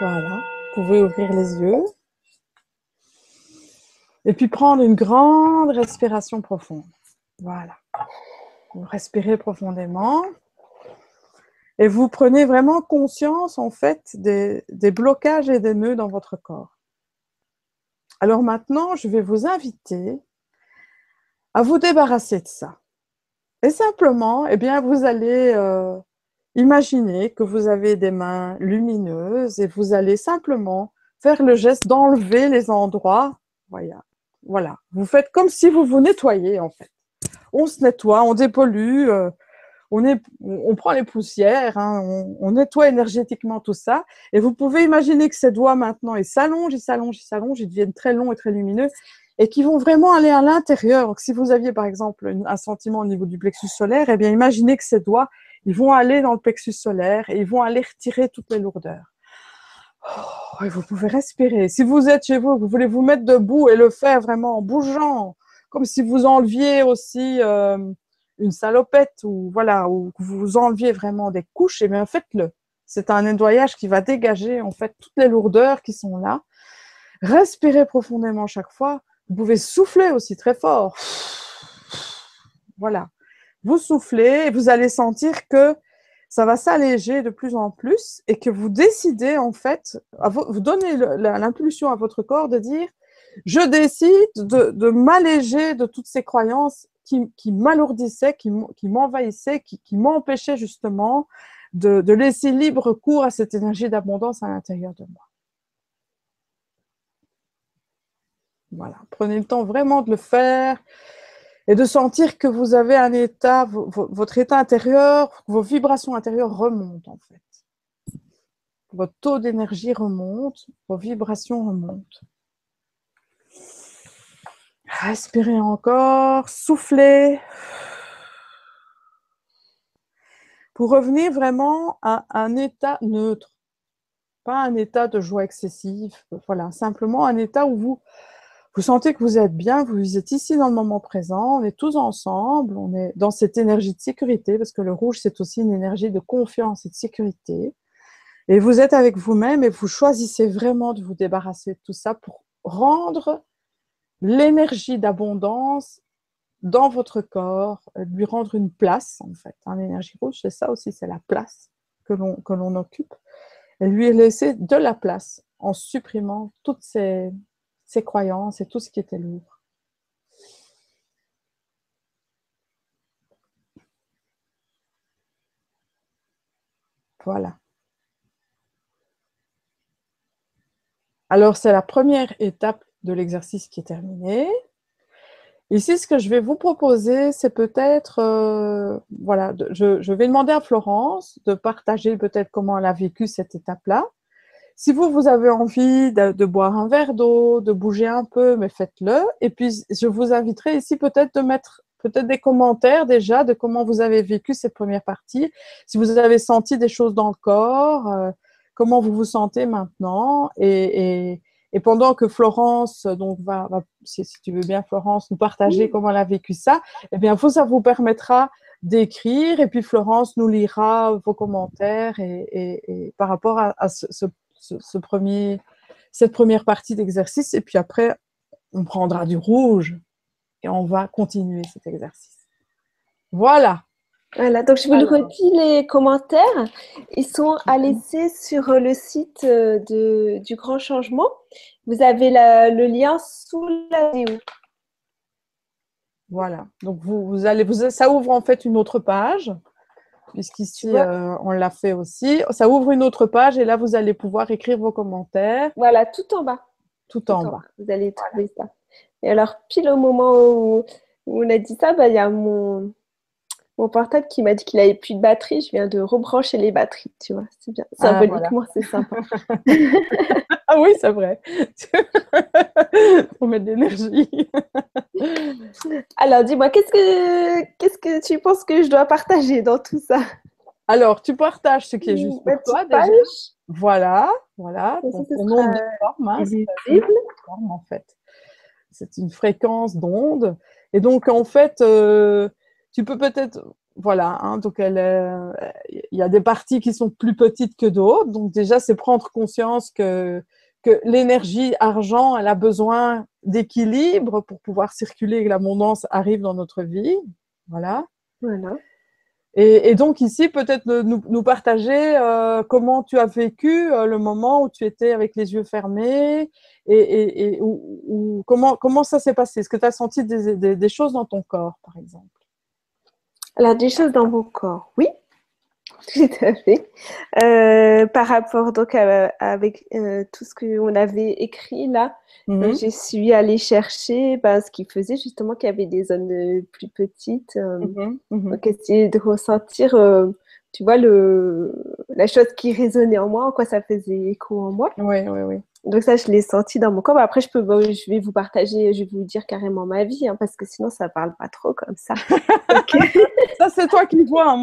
Voilà, vous pouvez ouvrir les yeux. Et puis prendre une grande respiration profonde. Voilà. Vous respirez profondément. Et vous prenez vraiment conscience, en fait, des, blocages et des nœuds dans votre corps. Alors maintenant, je vais vous inviter à vous débarrasser de ça. Et simplement, eh bien, vous allez euh, Imaginez que vous avez des mains lumineuses et vous allez simplement faire le geste d'enlever les endroits. Voilà. voilà. Vous faites comme si vous vous nettoyez en fait. On se nettoie, on dépollue, euh, on, prend les poussières, hein, on, on, nettoie énergétiquement tout ça. Et vous pouvez imaginer que ces doigts maintenant, ils s'allongent, ils s'allongent, ils s'allongent, ils deviennent très longs et très lumineux et qui vont vraiment aller à l'intérieur. Donc, si vous aviez par exemple un sentiment au niveau du plexus solaire, eh bien, imaginez que ces doigts, ils vont aller dans le plexus solaire et ils vont aller retirer toutes les lourdeurs. Oh, et vous pouvez respirer. Si vous êtes chez vous, vous voulez vous mettre debout et le faire vraiment en bougeant, comme si vous enleviez aussi euh, une salopette ou voilà, ou que vous enleviez vraiment des couches, et eh bien faites-le. C'est un nettoyage qui va dégager en fait toutes les lourdeurs qui sont là. Respirez profondément chaque fois. Vous pouvez souffler aussi très fort. Voilà vous soufflez et vous allez sentir que ça va s'alléger de plus en plus et que vous décidez en fait, vous donnez l'impulsion à votre corps de dire je décide de, m'alléger de toutes ces croyances qui, m'alourdissaient, qui, m'envahissaient, qui, m'empêchaient justement de, de laisser libre cours à cette énergie d'abondance à l'intérieur de moi. Voilà, prenez le temps vraiment de le faire et de sentir que vous avez un état, votre état intérieur, vos vibrations intérieures remontent en fait. Votre taux d'énergie remonte, vos vibrations remontent. Respirez encore, soufflez. Pour revenir vraiment à un état neutre, pas un état de joie excessive, voilà, simplement un état où vous vous sentez que vous êtes bien, vous êtes ici dans le moment présent, on est tous ensemble, on est dans cette énergie de sécurité, parce que le rouge, c'est aussi une énergie de confiance et de sécurité. Et vous êtes avec vous-même et vous choisissez vraiment de vous débarrasser de tout ça pour rendre l'énergie d'abondance dans votre corps, lui rendre une place, en fait. Hein, l'énergie rouge, c'est ça aussi, c'est la place que l'on, occupe. Et lui laisser de la place en supprimant toutes ces, ses croyances et tout ce qui était lourd. Voilà. Alors, c'est la première étape de l'exercice qui est terminée. Ici, ce que je vais vous proposer, c'est peut-être, euh, voilà, je, je, vais demander à Florence de partager peut-être comment elle a vécu cette étape-là. Si vous, vous avez envie de, boire un verre d'eau, de bouger un peu, mais faites-le. Et puis, je vous inviterai ici peut-être de mettre peut-être des commentaires déjà de comment vous avez vécu cette première partie. Si vous avez senti des choses dans le corps, euh, comment vous vous sentez maintenant. Et, pendant que Florence, donc va, si, tu veux bien Florence, nous partager comment elle a vécu ça, eh bien vous, ça vous permettra d'écrire et puis Florence nous lira vos commentaires et, par rapport à, ce, ce, premier, cette première partie d'exercice. Et puis après, on prendra du rouge et on va continuer cet exercice. Voilà. Voilà, donc je vous le redis, les commentaires, ils sont à laisser sur le site euh, de, du Grand Changement. Vous avez le lien sous la vidéo. Voilà, donc vous, vous allez, vous, ça ouvre en fait une autre page puisqu'ici, euh, on l'a fait aussi. Ça ouvre une autre page et là, vous allez pouvoir écrire vos commentaires. Voilà, tout en bas. Tout, en, bas. Vous allez trouver ça. Et alors, pile au moment où, on a dit ça, bah, il y a mon, mon portable qui m'a dit qu'il avait plus de batterie. Je viens de rebrancher les batteries, tu vois. C'est bien. Ah, Symboliquement, c'est sympa. ah oui, c'est vrai. Pour mettre de l'énergie. Alors, dis-moi, qu'est-ce que, qu'est-ce que tu penses que je dois partager dans tout ça? Alors, tu partages ce qui est juste pour toi déjà. Voilà, voilà. Donc, nom de forme, hein, forme, en fait. C'est une fréquence d'onde. Et donc, en fait, euh, tu peux peut-être, voilà, hein, donc elle il y a des parties qui sont plus petites que d'autres. Donc déjà, c'est prendre conscience que que l'énergie argent, elle a besoin d'équilibre pour pouvoir circuler et que l'abondance arrive dans notre vie. Voilà. Voilà. Et, donc ici, peut-être nous, nous partager euh, comment tu as vécu euh, le moment où tu étais avec les yeux fermés et, et, ou, comment, comment ça s'est passé? Est-ce que tu as senti des, des, choses dans ton corps, par exemple? Alors, des choses dans mon corps, oui, tout à fait. Euh, par rapport donc avec euh, tout ce qu'on avait écrit là, mhm. euh, je suis allée chercher ben, ce qui faisait justement qu'il y avait des zones plus petites. Mhm, mhm. Donc, essayer de ressentir, tu vois, le, la chose qui résonnait en moi, en quoi ça faisait écho en moi. Oui, oui, oui. Donc ça, je l'ai senti dans mon corps. Après, je peux, je vais vous partager, je vais vous dire carrément ma vie, hein, parce que sinon, ça parle pas trop comme ça. ça, c'est toi qui vois. Hein,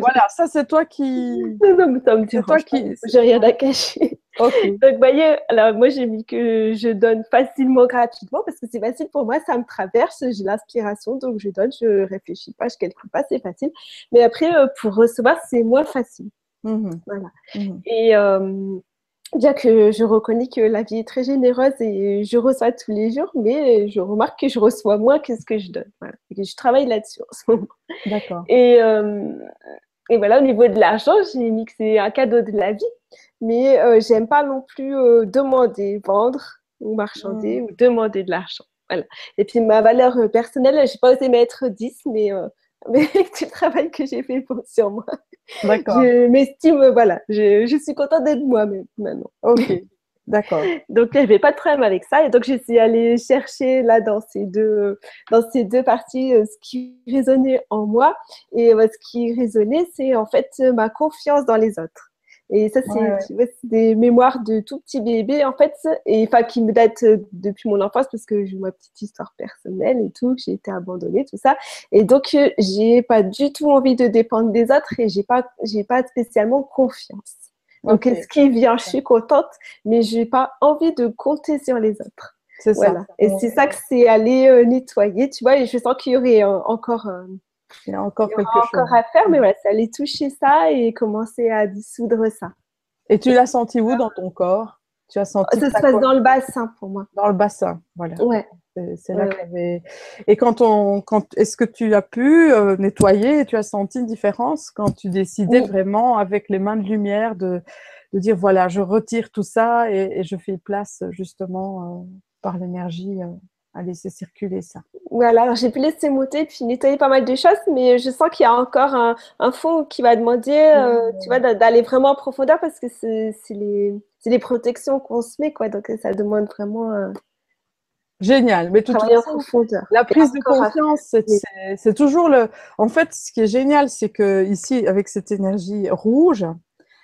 voilà, ça, c'est toi qui. Non, non, mais ça me dit toi qui. J'ai rien à cacher. Donc, vous voyez, alors moi, j'ai mis que je donne facilement, gratuitement, parce que c'est facile pour moi, ça me traverse, j'ai l'inspiration, donc je donne, je réfléchis pas, je calcule pas, c'est facile. Mais après, euh, pour recevoir, c'est moins facile. Mmh voilà. Mmh Et euh, Bien que je reconnais que la vie est très généreuse et je reçois tous les jours, mais je remarque que je reçois moins que ce que je donne. Voilà. Et je travaille là-dessus en ce moment. D'accord. Et, euh, et, voilà, au niveau de l'argent, j'ai mis que c'est un cadeau de la vie, mais euh, j'aime pas non plus euh, demander, vendre ou marchander mmh. ou demander de l'argent. Voilà. Et puis ma valeur euh, personnelle, j'ai pas osé mettre 10, mais mais tout le travail que j'ai fait pour, sur moi. D'accord. Je m'estime, voilà, je, je suis contente d'être moi-même maintenant. Ok, d'accord. donc, il n'y avait pas de problème avec ça. Et donc, je suis allée chercher là dans ces deux, dans ces deux parties euh, ce qui résonnait en moi. Et euh, ce qui résonnait, c'est en fait ma confiance dans les autres. Et ça, c'est des mémoires de tout petit bébé, en fait, et enfin, qui me datent euh, depuis mon enfance parce que j'ai ma petite histoire personnelle et tout, j'ai été abandonnée, tout ça. Et donc, euh, j'ai pas du tout envie de dépendre des autres et j'ai pas, j'ai pas spécialement confiance. Donc, ce qui vient, je suis contente, mais j'ai pas envie de compter sur les autres. C'est ça. Et c'est ça que c'est aller euh, nettoyer, tu vois, et je sens qu'il y aurait encore il y a encore quelque chose. à faire, mais voilà, c'est aller toucher ça et commencer à dissoudre ça. Et tu l'as senti où dans ton corps? Tu as senti Ça se passe dans le bassin pour moi. Dans le bassin, voilà. Ouais. C'est là qu'il y avait. Et quand on, quand est-ce que tu as pu euh, nettoyer Tu as senti une différence quand tu décidais vraiment avec les mains de lumière de, de dire voilà, je retire tout ça et, je fais place justement euh, par l'énergie. Euh, à laisser circuler ça. Voilà, j'ai pu laisser monter puis nettoyer pas mal de choses, mais je sens qu'il y a encore un, un fond qui va demander, euh, tu vois, d'aller vraiment en profondeur parce que c'est les, les, protections qu'on se met, quoi. Donc ça demande vraiment. Euh, génial, mais tout la prise de conscience, c'est toujours le. En fait, ce qui est génial, c'est que ici, avec cette énergie rouge,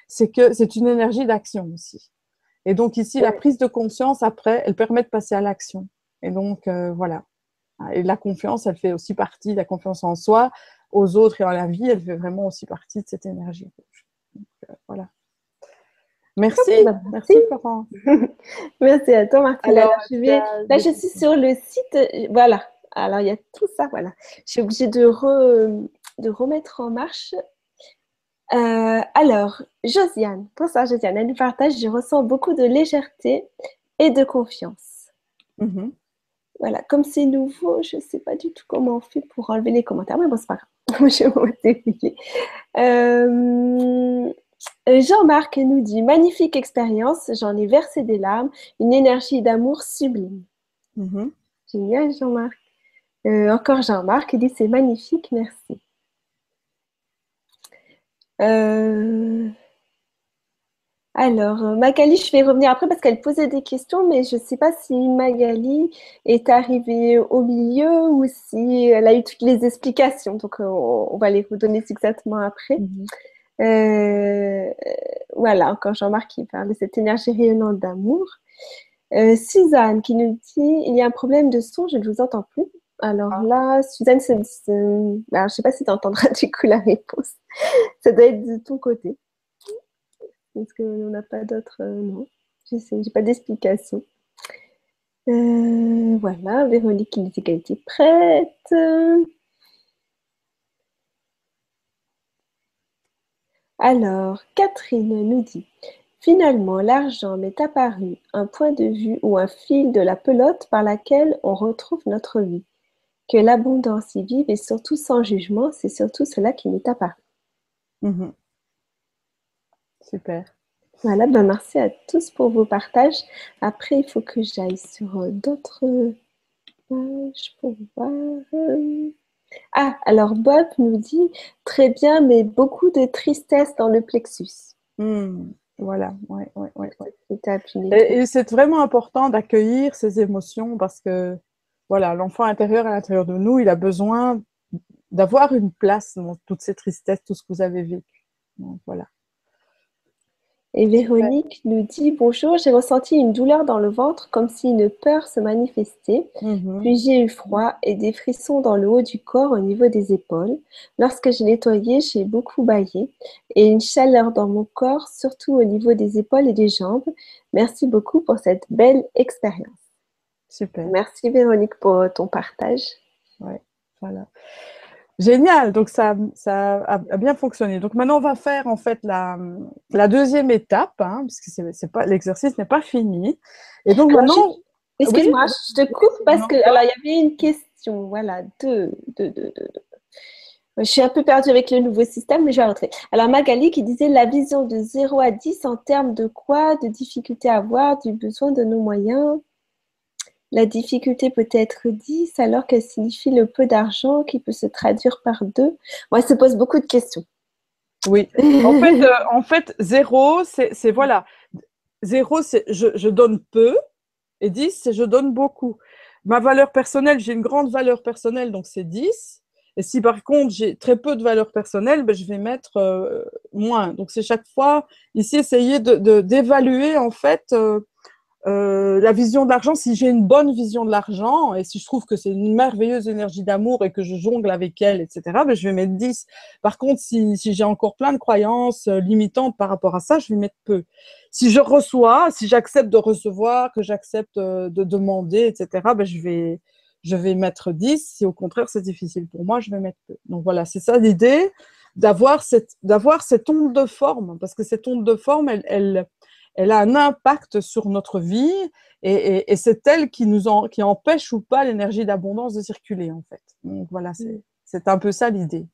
c'est que c'est une énergie d'action aussi. Et donc ici, la prise de conscience, après, elle permet de passer à l'action. Et donc, euh, voilà. Et la confiance, elle fait aussi partie, la confiance en soi, aux autres et en la vie, elle fait vraiment aussi partie de cette énergie Donc, euh, voilà. Merci. Merci, Florence. merci à toi, Martine. Alors, je vais... Là, je suis sur le site. Voilà. Alors, il y a tout ça. Voilà. Je suis obligée de, de remettre en marche. Euh, alors, Josiane, ça, Josiane, elle nous partage Je ressens beaucoup de légèreté et de confiance. Mm-hmm. Voilà, comme c'est nouveau, je ne sais pas du tout comment on fait pour enlever les commentaires, mais bon, c'est pas grave. je vais euh, Jean-Marc nous dit Magnifique expérience, j'en ai versé des larmes, une énergie d'amour sublime. Mm-hmm. Génial, Jean-Marc. Euh, encore Jean-Marc, il dit C'est magnifique, merci. Euh, Alors, euh, Magali, je vais revenir après parce qu'elle posait des questions, mais je ne sais pas si Magali est arrivée au milieu ou si elle a eu toutes les explications. Donc, euh, on, va les redonner exactement après. Mhm. Euh, voilà, encore Jean-Marc qui parle de cette énergie rayonnante d'amour. Euh, Suzanne qui nous dit il y a un problème de son, je ne vous entends plus. Alors Ah. là, Suzanne, alors, je ne sais pas si tu entendras du coup la réponse. Ça doit être de ton côté. Est-ce qu'on n'a pas d'autres? Euh, Non, je sais, j'ai pas d'explication. Euh, voilà, Véronique qui prête. Alors, Catherine nous dit Finalement, l'argent m'est apparu un point de vue ou un fil de la pelote par laquelle on retrouve notre vie. Que l'abondance y vive et surtout sans jugement, c'est surtout cela qui m'est apparu. Mhm. Super. Voilà, ben merci à tous pour vos partages. Après, il faut que j'aille sur euh, d'autres pages pour voir. euh. Ah, alors Bob nous dit très bien, mais beaucoup de tristesse dans le plexus. Hmm. Voilà, ouais, ouais, ouais, ouais. Et, et c'est vraiment important d'accueillir ces émotions parce que voilà, l'enfant intérieur à l'intérieur de nous, il a besoin d'avoir une place dans toutes ces tristesses, tout ce que vous avez vécu. Donc voilà. Et Véronique nous dit Bonjour, j'ai ressenti une douleur dans le ventre comme si une peur se manifestait. Mhm. Puis j'ai eu froid et des frissons dans le haut du corps au niveau des épaules. Lorsque j'ai nettoyé, j'ai beaucoup baillé et une chaleur dans mon corps, surtout au niveau des épaules et des jambes. Merci beaucoup pour cette belle expérience. Super. Merci Véronique pour ton partage. Voilà. Génial, donc ça, ça a bien fonctionné. Donc maintenant, on va faire en fait la, la deuxième étape, hein, parce que c'est, c'est pas, l'exercice n'est pas fini. Et donc maintenant, Excuse-moi, Oui. je te coupe parce que alors il y avait une question. Voilà, deux, deux, deux, deux, deux. Je suis un peu perdue avec le nouveau système, mais je vais rentrer. Alors Magali qui disait la vision de 0 à 10 en termes de quoi De difficulté à avoir, du besoin de nos moyens? La difficulté peut être 10 alors qu'elle signifie le peu d'argent qui peut se traduire par 2. Ouais, ça pose beaucoup de questions. oui, en fait, euh, en fait zéro, c'est, voilà, zéro, c'est je, je donne peu, et 10, c'est je donne beaucoup. Ma valeur personnelle, j'ai une grande valeur personnelle, donc c'est 10. Et si par contre j'ai très peu de valeur personnelle, ben, je vais mettre euh, moins. Donc c'est chaque fois ici essayer de, de- d'évaluer en fait euh, euh, la vision de l'argent. Si j'ai une bonne vision de l'argent et si je trouve que c'est une merveilleuse énergie d'amour et que je jongle avec elle, etc., ben, je vais mettre 10. Par contre, si, si j'ai encore plein de croyances euh, limitantes par rapport à ça, je vais mettre peu. Si je reçois, si j'accepte de recevoir, que j'accepte euh, de demander, etc., ben, je vais je vais mettre 10. Si au contraire c'est difficile pour moi, je vais mettre peu. Donc voilà, c'est ça l'idée, d'avoir cette, d'avoir cette onde de forme, parce que cette onde de forme, elle, elle, elle a un impact sur notre vie et, et, et c'est elle qui nous en, qui empêche ou pas l'énergie d'abondance de circuler en fait. Donc voilà, c'est, c'est un peu ça l'idée.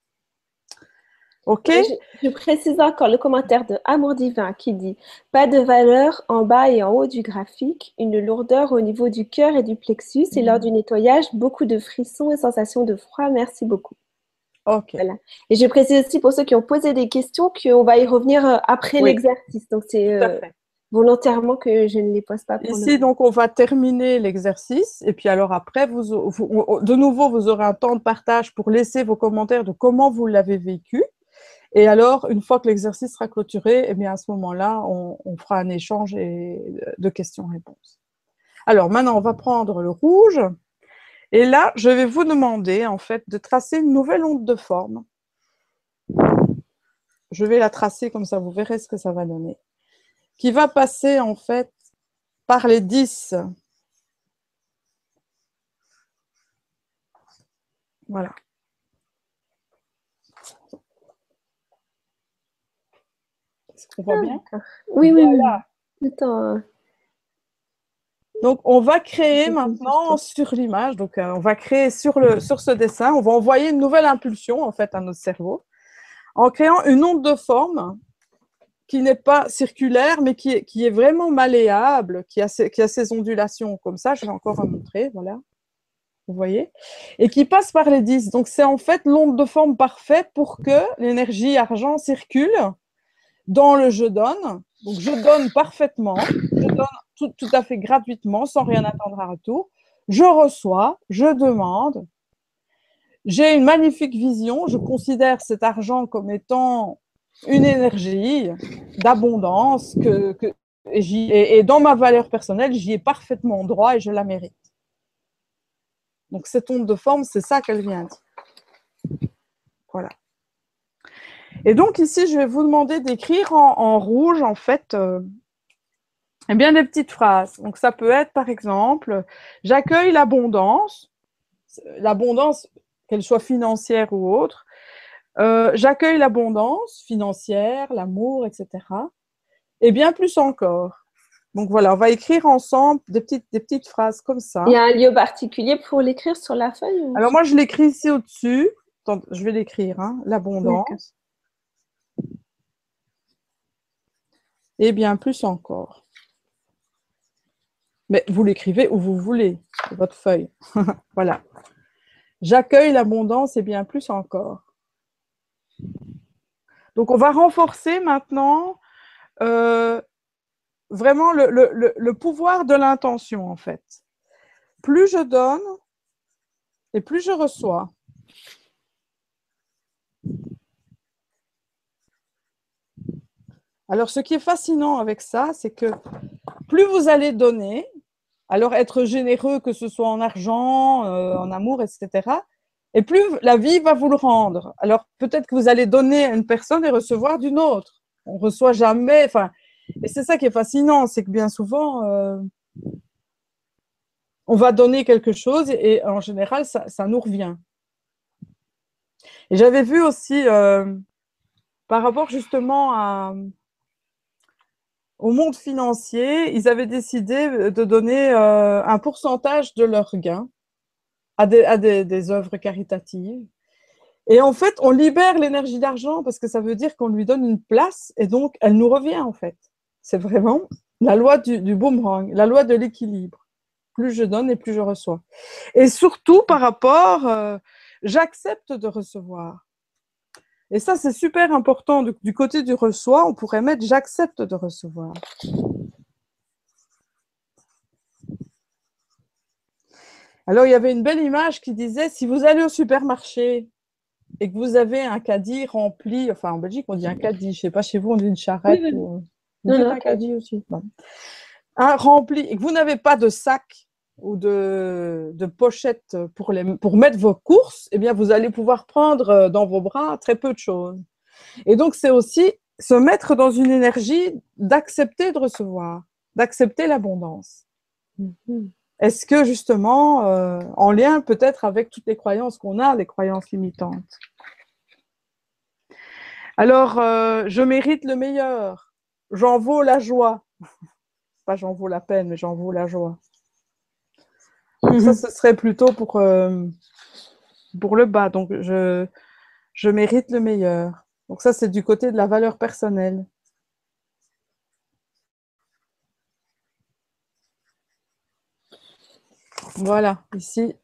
Ok? Je, je précise encore le commentaire de Amour Divin qui dit Pas de valeur en bas et en haut du graphique, une lourdeur au niveau du cœur et du plexus, et lors du nettoyage, beaucoup de frissons et sensations de froid. Merci beaucoup. Ok. Voilà. Et je précise aussi pour ceux qui ont posé des questions qu'on va y revenir euh, après Oui. l'exercice. Donc c'est euh. Volontairement que je ne les pose pas pour le Ici, donc, on va terminer l'exercice. Et puis, alors après, vous, vous- de nouveau, vous aurez un temps de partage pour laisser vos commentaires de comment vous l'avez vécu. Et alors, une fois que l'exercice sera clôturé, eh bien, à ce moment-là, on, on fera un échange et- de questions-réponses. Alors, maintenant, on va prendre le rouge. Et là, je vais vous demander, en fait, de tracer une nouvelle onde de forme. Je vais la tracer comme ça, vous verrez ce que ça va donner. Qui va passer, en fait, par les 10. Voilà. Est-ce qu'on voit bien? Oui, oui, oui. Attends, euh, Donc, on va créer maintenant sur l'image, donc euh, on va créer sur, le, sur ce dessin, on va envoyer une nouvelle impulsion en fait à notre cerveau en créant une onde de forme qui n'est pas circulaire, mais qui est, vraiment malléable, qui a, ses, ondulations comme ça. Je vais encore en montrer, voilà. vous voyez, et qui passe par les 10. Donc c'est en fait l'onde de forme parfaite pour que l'énergie argent circule dans le je donne. Donc je donne parfaitement, je donne tout, tout à fait gratuitement, sans rien attendre à retour. Je reçois, je demande. J'ai une magnifique vision, je considère cet argent comme étant une énergie d'abondance que, que et, dans ma valeur personnelle, j'y ai parfaitement droit et je la mérite. Donc cette onde de forme, c'est ça qu'elle vient dire. Voilà. Et donc ici, je vais vous demander d'écrire en, rouge, en fait, euh, eh bien des petites phrases. Donc ça peut être, par exemple, j'accueille l'abondance, l'abondance, qu'elle soit financière ou autre. Euh, j'accueille l'abondance financière, l'amour, etc. Et bien plus encore. Donc voilà, on va écrire ensemble des petites, des petites phrases comme ça. Il y a un lieu particulier pour l'écrire sur la feuille Alors moi, je l'écris ici au-dessus. Je vais l'écrire, hein, l'abondance. Et bien plus encore. Mais vous l'écrivez où vous voulez, votre feuille. voilà. J'accueille l'abondance et bien plus encore. Donc on va renforcer maintenant euh, vraiment le, pouvoir de l'intention, en fait. Plus je donne et plus je reçois. Alors, ce qui est fascinant avec ça, c'est que plus vous allez donner, alors être généreux, que ce soit en argent, euh, en amour, etc., et plus la vie va vous le rendre. Alors, peut-être que vous allez donner à une personne et recevoir d'une autre. On reçoit jamais, enfin, et c'est ça qui est fascinant, c'est que bien souvent, euh, on va donner quelque chose et, en général, ça, nous revient. Et j'avais vu aussi, euh, par rapport justement au monde financier, ils avaient décidé de donner euh, un pourcentage de leurs gains à des, œuvres caritatives. Et en fait, on libère l'énergie d'argent parce que ça veut dire qu'on lui donne une place et donc elle nous revient en fait. C'est vraiment la loi du, boomerang, la loi de l'équilibre. Plus je donne et plus je reçois. Et surtout par rapport, euh, j'accepte de recevoir. Et ça, c'est super important. Du, du, côté du reçoit, on pourrait mettre j'accepte de recevoir. Alors, il y avait une belle image qui disait si vous allez au supermarché et que vous avez un caddie rempli, enfin en Belgique on dit un caddie, je ne sais pas chez vous on dit une charrette. Ou... Non, non, un caddie aussi. Un rempli et que vous n'avez pas de sac ou de, de pochette pour, les, pour mettre vos courses, eh bien, vous allez pouvoir prendre euh, dans vos bras très peu de choses. Et donc, c'est aussi se mettre dans une énergie d'accepter de recevoir, d'accepter l'abondance. Mm-hmm. Est-ce que justement, euh, en lien peut-être avec toutes les croyances qu'on a, les croyances limitantes? Alors, euh, je mérite le meilleur j'en vaux la joie. Pas j'en vaux la peine, mais j'en vaux la joie. ça, ce serait plutôt pour, euh, pour le bas. Donc, je, je mérite le meilleur. Donc, ça, c'est du côté de la valeur personnelle. Voilà, ici,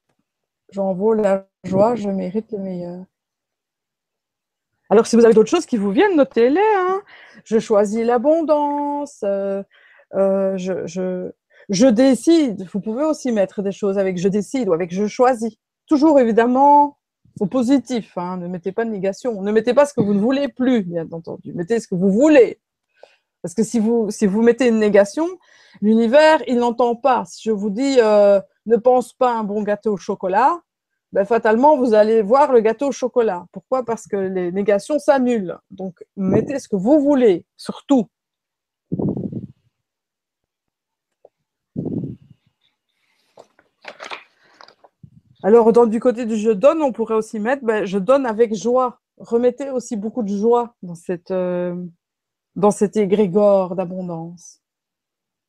j'en vaux la joie, je mérite le meilleur. Alors, si vous avez d'autres choses qui vous viennent, notez-les. Hein. Je choisis l'abondance. Euh, euh, je, décide. Vous pouvez aussi mettre des choses avec je décide ou avec je choisis. Toujours évidemment au positif. Hein. Ne mettez pas de négation. Ne mettez pas ce que vous ne voulez plus, bien entendu. Mettez ce que vous voulez. Parce que si vous, mettez une négation, l'univers, il n'entend pas. Si je vous dis euh, ne pense pas un bon gâteau au chocolat, ben, fatalement, vous allez voir le gâteau au chocolat. Pourquoi? Parce que les négations s'annulent. Donc, mettez ce que vous voulez, surtout. Alors, du côté du je donne, on pourrait aussi mettre ben, je donne avec joie. Remettez aussi beaucoup de joie dans, cette, euh, dans cet égrégore d'abondance.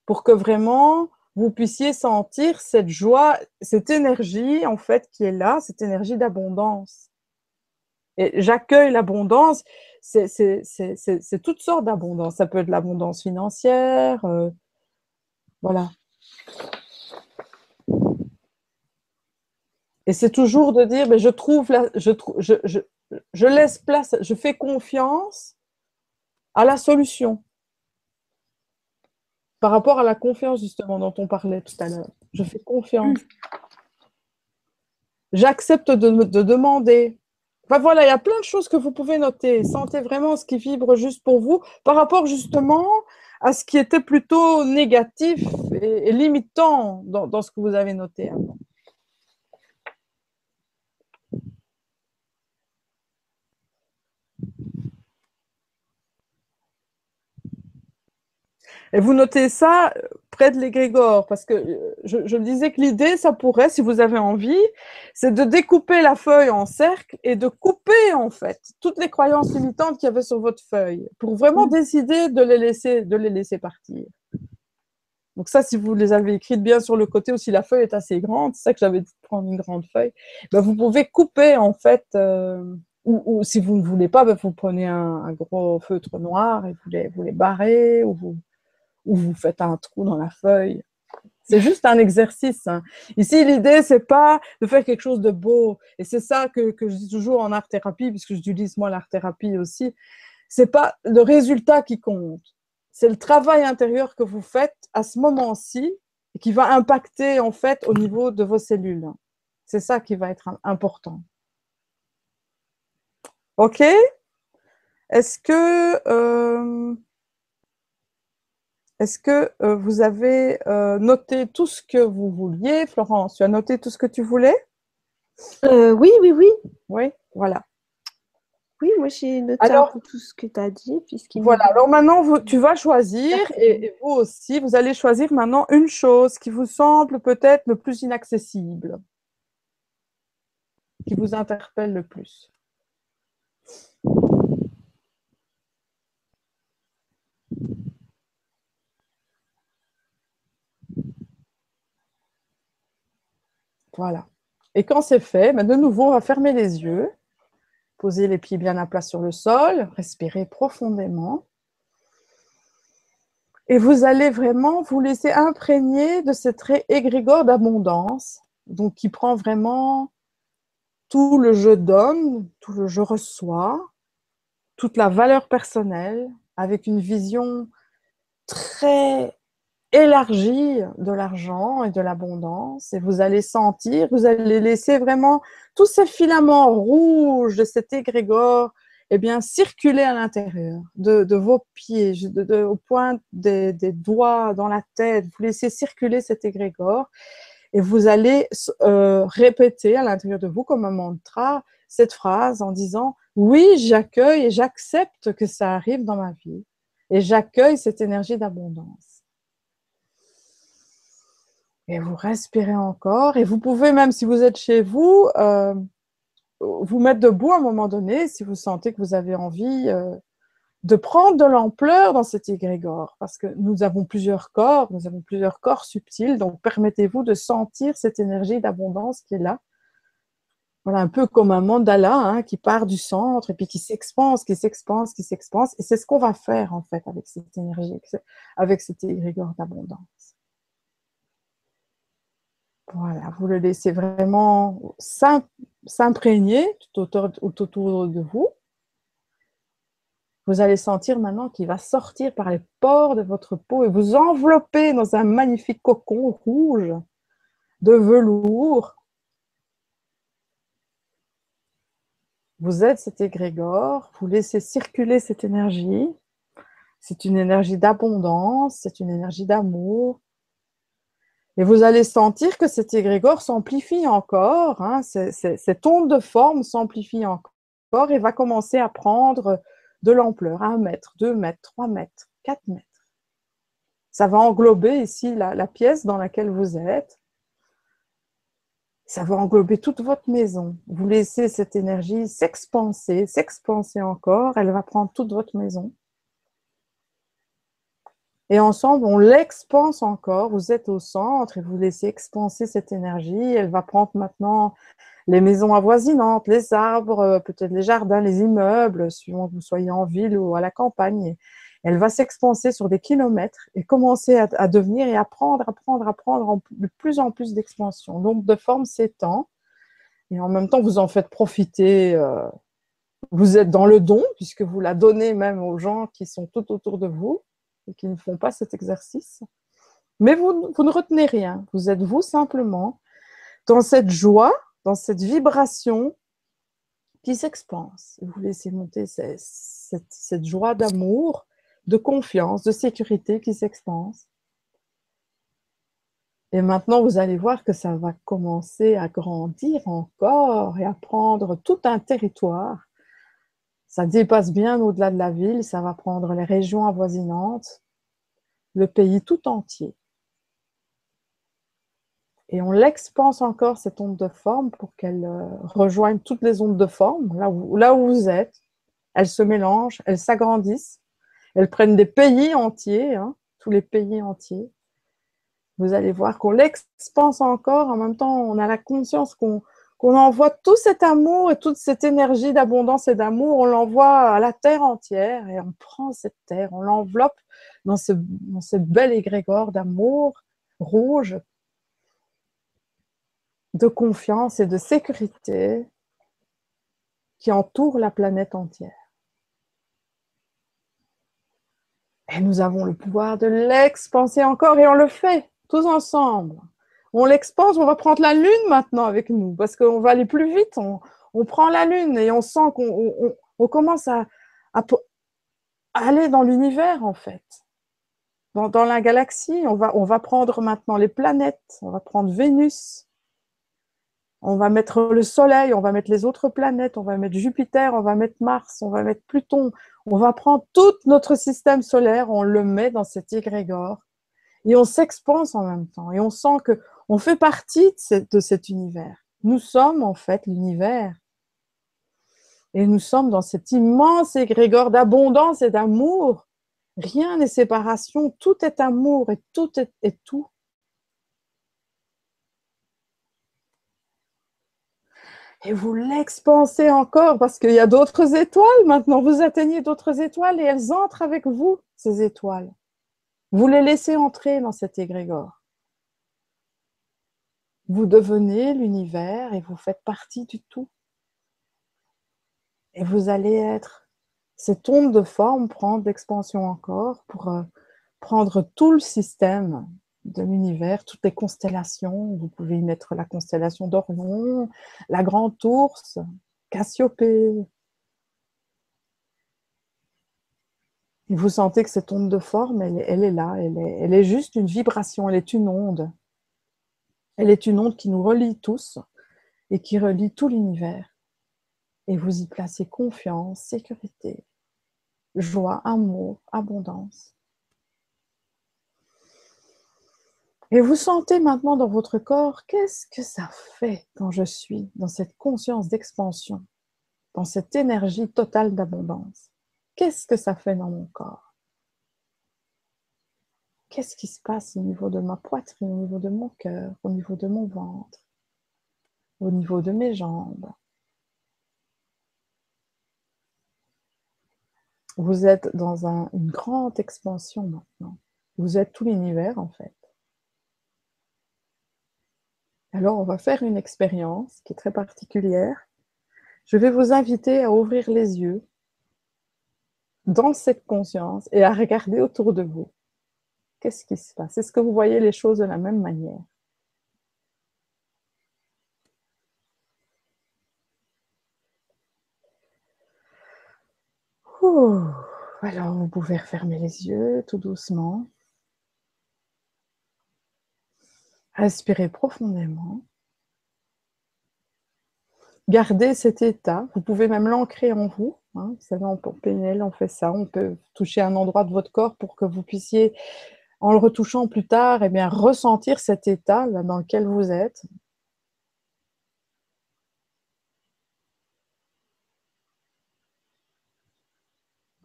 Pour que vraiment vous puissiez sentir cette joie, cette énergie en fait qui est là, cette énergie d'abondance. Et j'accueille l'abondance, c'est toutes sortes d'abondance. Ça peut être l'abondance financière, euh, voilà. Et c'est toujours de dire, mais je trouve, je laisse place, je fais confiance à la solution. Par rapport à la confiance, justement, dont on parlait tout à l'heure. Je fais confiance. J'accepte de, de, demander. Enfin voilà, il y a plein de choses que vous pouvez noter. Sentez vraiment ce qui vibre juste pour vous par rapport justement à ce qui était plutôt négatif et, limitant dans, dans, ce que vous avez noté avant. Et vous notez ça euh, près de l'égrégore, parce que euh, je, disais que l'idée, ça pourrait, si vous avez envie, c'est de découper la feuille en cercle et de couper, en fait, toutes les croyances limitantes qu'il y avait sur votre feuille, pour vraiment mmh. décider de les laisser, de les laisser partir. Donc ça, si vous les avez écrites bien sur le côté ou si la feuille est assez grande, c'est ça que j'avais dit de prendre une grande feuille, ben vous pouvez couper, en fait, euh, ou, ou, si vous ne voulez pas, ben vous prenez un, un, gros feutre noir et vous les, vous les barrez, ou vous ou vous faites un trou dans la feuille. C'est juste un exercice. Hein. Ici, l'idée, c'est pas de faire quelque chose de beau. Et c'est ça que, je dis toujours en art thérapie, puisque j'utilise moi l'art thérapie aussi. C'est pas le résultat qui compte. C'est le travail intérieur que vous faites à ce moment-ci et qui va impacter en fait au niveau de vos cellules. C'est ça qui va être important. Ok? Est-ce que euh, est-ce que euh, vous avez euh, noté tout ce que vous vouliez, Florence Tu as noté tout ce que tu voulais? Euh, Oui, oui, oui. Oui, voilà. Oui, moi j'ai noté alors, tout ce que tu as dit. Voilà, alors maintenant vous, tu vas choisir, et, et, vous aussi, vous allez choisir maintenant une chose qui vous semble peut-être le plus inaccessible, qui vous interpelle le plus. Voilà. Et quand c'est fait, ben de nouveau, on va fermer les yeux, poser les pieds bien à plat sur le sol, respirer profondément. Et vous allez vraiment vous laisser imprégner de cette égrégore d'abondance, donc qui prend vraiment tout le je donne, tout le je reçois, toute la valeur personnelle, avec une vision très élargie de l'argent et de l'abondance et vous allez sentir, vous allez laisser vraiment tous ces filaments rouges de cet égrégore eh bien, circuler à l'intérieur de, vos pieds, de, au point des, des, doigts, dans la tête. Vous laissez circuler cet égrégore et vous allez euh, répéter à l'intérieur de vous comme un mantra cette phrase en disant oui, j'accueille et j'accepte que ça arrive dans ma vie et j'accueille cette énergie d'abondance. Et vous respirez encore. Et vous pouvez, même si vous êtes chez vous, euh, vous mettre debout à un moment donné si vous sentez que vous avez envie euh, de prendre de l'ampleur dans cet égrégore. Parce que nous avons plusieurs corps, nous avons plusieurs corps subtils. Donc, permettez-vous de sentir cette énergie d'abondance qui est là. Voilà, un peu comme un mandala hein, qui part du centre et puis qui s'expanse, qui s'expanse, qui s'expanse. Et c'est ce qu'on va faire en fait avec cette énergie, avec cet égrégore d'abondance. Voilà, vous le laissez vraiment s'imprégner tout autour, de vous. Vous allez sentir maintenant qu'il va sortir par les pores de votre peau et vous envelopper dans un magnifique cocon rouge de velours. Vous êtes cet égrégore, vous laissez circuler cette énergie. C'est une énergie d'abondance, c'est une énergie d'amour, et vous allez sentir que cet égrégore s'amplifie encore, hein, cette onde de forme s'amplifie encore et va commencer à prendre de l'ampleur, un mètre, deux mètres, trois mètres, quatre mètres. Ça va englober ici la, la pièce dans laquelle vous êtes. Ça va englober toute votre maison. Vous laissez cette énergie s'expanser, s'expanser encore. Elle va prendre toute votre maison. Et ensemble, on l'expanse encore. Vous êtes au centre et vous laissez expanser cette énergie. Elle va prendre maintenant les maisons avoisinantes, les arbres, euh, peut-être les jardins, les immeubles, suivant que vous soyez en ville ou à la campagne. Elle va s'expanser sur des kilomètres et commencer à, devenir et à prendre, à prendre, à prendre de plus en plus d'expansion. Donc, de forme s'étend. Et en même temps, vous en faites profiter. Euh, vous êtes dans le don, puisque vous la donnez même aux gens qui sont tout autour de vous et qui ne font pas cet exercice. Mais vous, vous ne retenez rien. Vous êtes vous simplement dans cette joie, dans cette vibration qui s'expanse. Vous laissez monter cette, cette joie d'amour, de confiance, de sécurité qui s'expanse. Et maintenant, vous allez voir que ça va commencer à grandir encore et à prendre tout un territoire. Ça dépasse bien au-delà de la ville, ça va prendre les régions avoisinantes, le pays tout entier. Et on l'expanse encore, cette onde de forme, pour qu'elle euh, rejoigne toutes les ondes de forme, là où, vous êtes. Elles se mélangent, elles s'agrandissent, elles prennent des pays entiers, hein, tous les pays entiers vous allez voir qu'on l'expanse encore. En même temps, on a la conscience qu'on envoie tout cet amour et toute cette énergie d'abondance et d'amour, on l'envoie à la terre entière et on prend cette terre, on l'enveloppe dans ce, dans ce bel égrégore d'amour rouge, de confiance et de sécurité qui entoure la planète entière. Et nous avons le pouvoir de l'expanser encore et on le fait tous ensemble. On l'expanse, on va prendre la lune maintenant avec nous, parce qu'on va aller plus vite. On, prend la lune et on sent qu'on commence à, aller dans l'univers, en fait. Dans, la galaxie, on va, on va prendre maintenant les planètes, on va prendre Vénus, on va mettre le Soleil, on va mettre les autres planètes, on va mettre Jupiter, on va mettre Mars, on va mettre Pluton, on va prendre tout notre système solaire, on le met dans cet égrégore et on s'expanse en même temps et on sent que on fait partie de, cet univers. Nous sommes en fait l'univers. Et nous sommes dans cet immense égrégore d'abondance et d'amour. Rien n'est séparation, tout est amour et tout est, tout. Et vous l'expansez encore parce qu'il y a d'autres étoiles maintenant. Vous atteignez d'autres étoiles et elles entrent avec vous, ces étoiles. Vous les laissez entrer dans cet égrégore. Vous devenez l'univers et vous faites partie du tout. Et vous allez être, cette onde de forme prend d'expansion encore pour euh, prendre tout le système de l'univers, toutes les constellations. Vous pouvez y mettre la constellation d'Orion, la Grande Ourse, Cassiopée, Et vous sentez que cette onde de forme, elle, est là, elle est, elle est juste une vibration, elle est une onde. Elle est une onde qui nous relie tous et qui relie tout l'univers. Et vous y placez confiance, sécurité, joie, amour, abondance. Et vous sentez maintenant dans votre corps, qu'est-ce que ça fait quand je suis dans cette conscience d'expansion, dans cette énergie totale d'abondance? Qu'est-ce que ça fait dans mon corps? Qu'est-ce qui se passe au niveau de ma poitrine, au niveau de mon cœur, au niveau de mon ventre, au niveau de mes jambes? Vous êtes dans une grande expansion maintenant. Vous êtes tout l'univers en fait. Alors on va faire une expérience qui est très particulière. Je vais vous inviter à ouvrir les yeux dans cette conscience et à regarder autour de vous. Qu'est-ce qui se passe? Est-ce que vous voyez les choses de la même manière? Alors, vous pouvez refermer les yeux tout doucement. Respirez profondément. Gardez cet état. Vous pouvez même l'ancrer en vous. Hein. Vous savez, en PNL, on fait ça. On peut toucher un endroit de votre corps pour que vous puissiez, en le retouchant plus tard, et eh bien, ressentir cet état dans lequel vous êtes.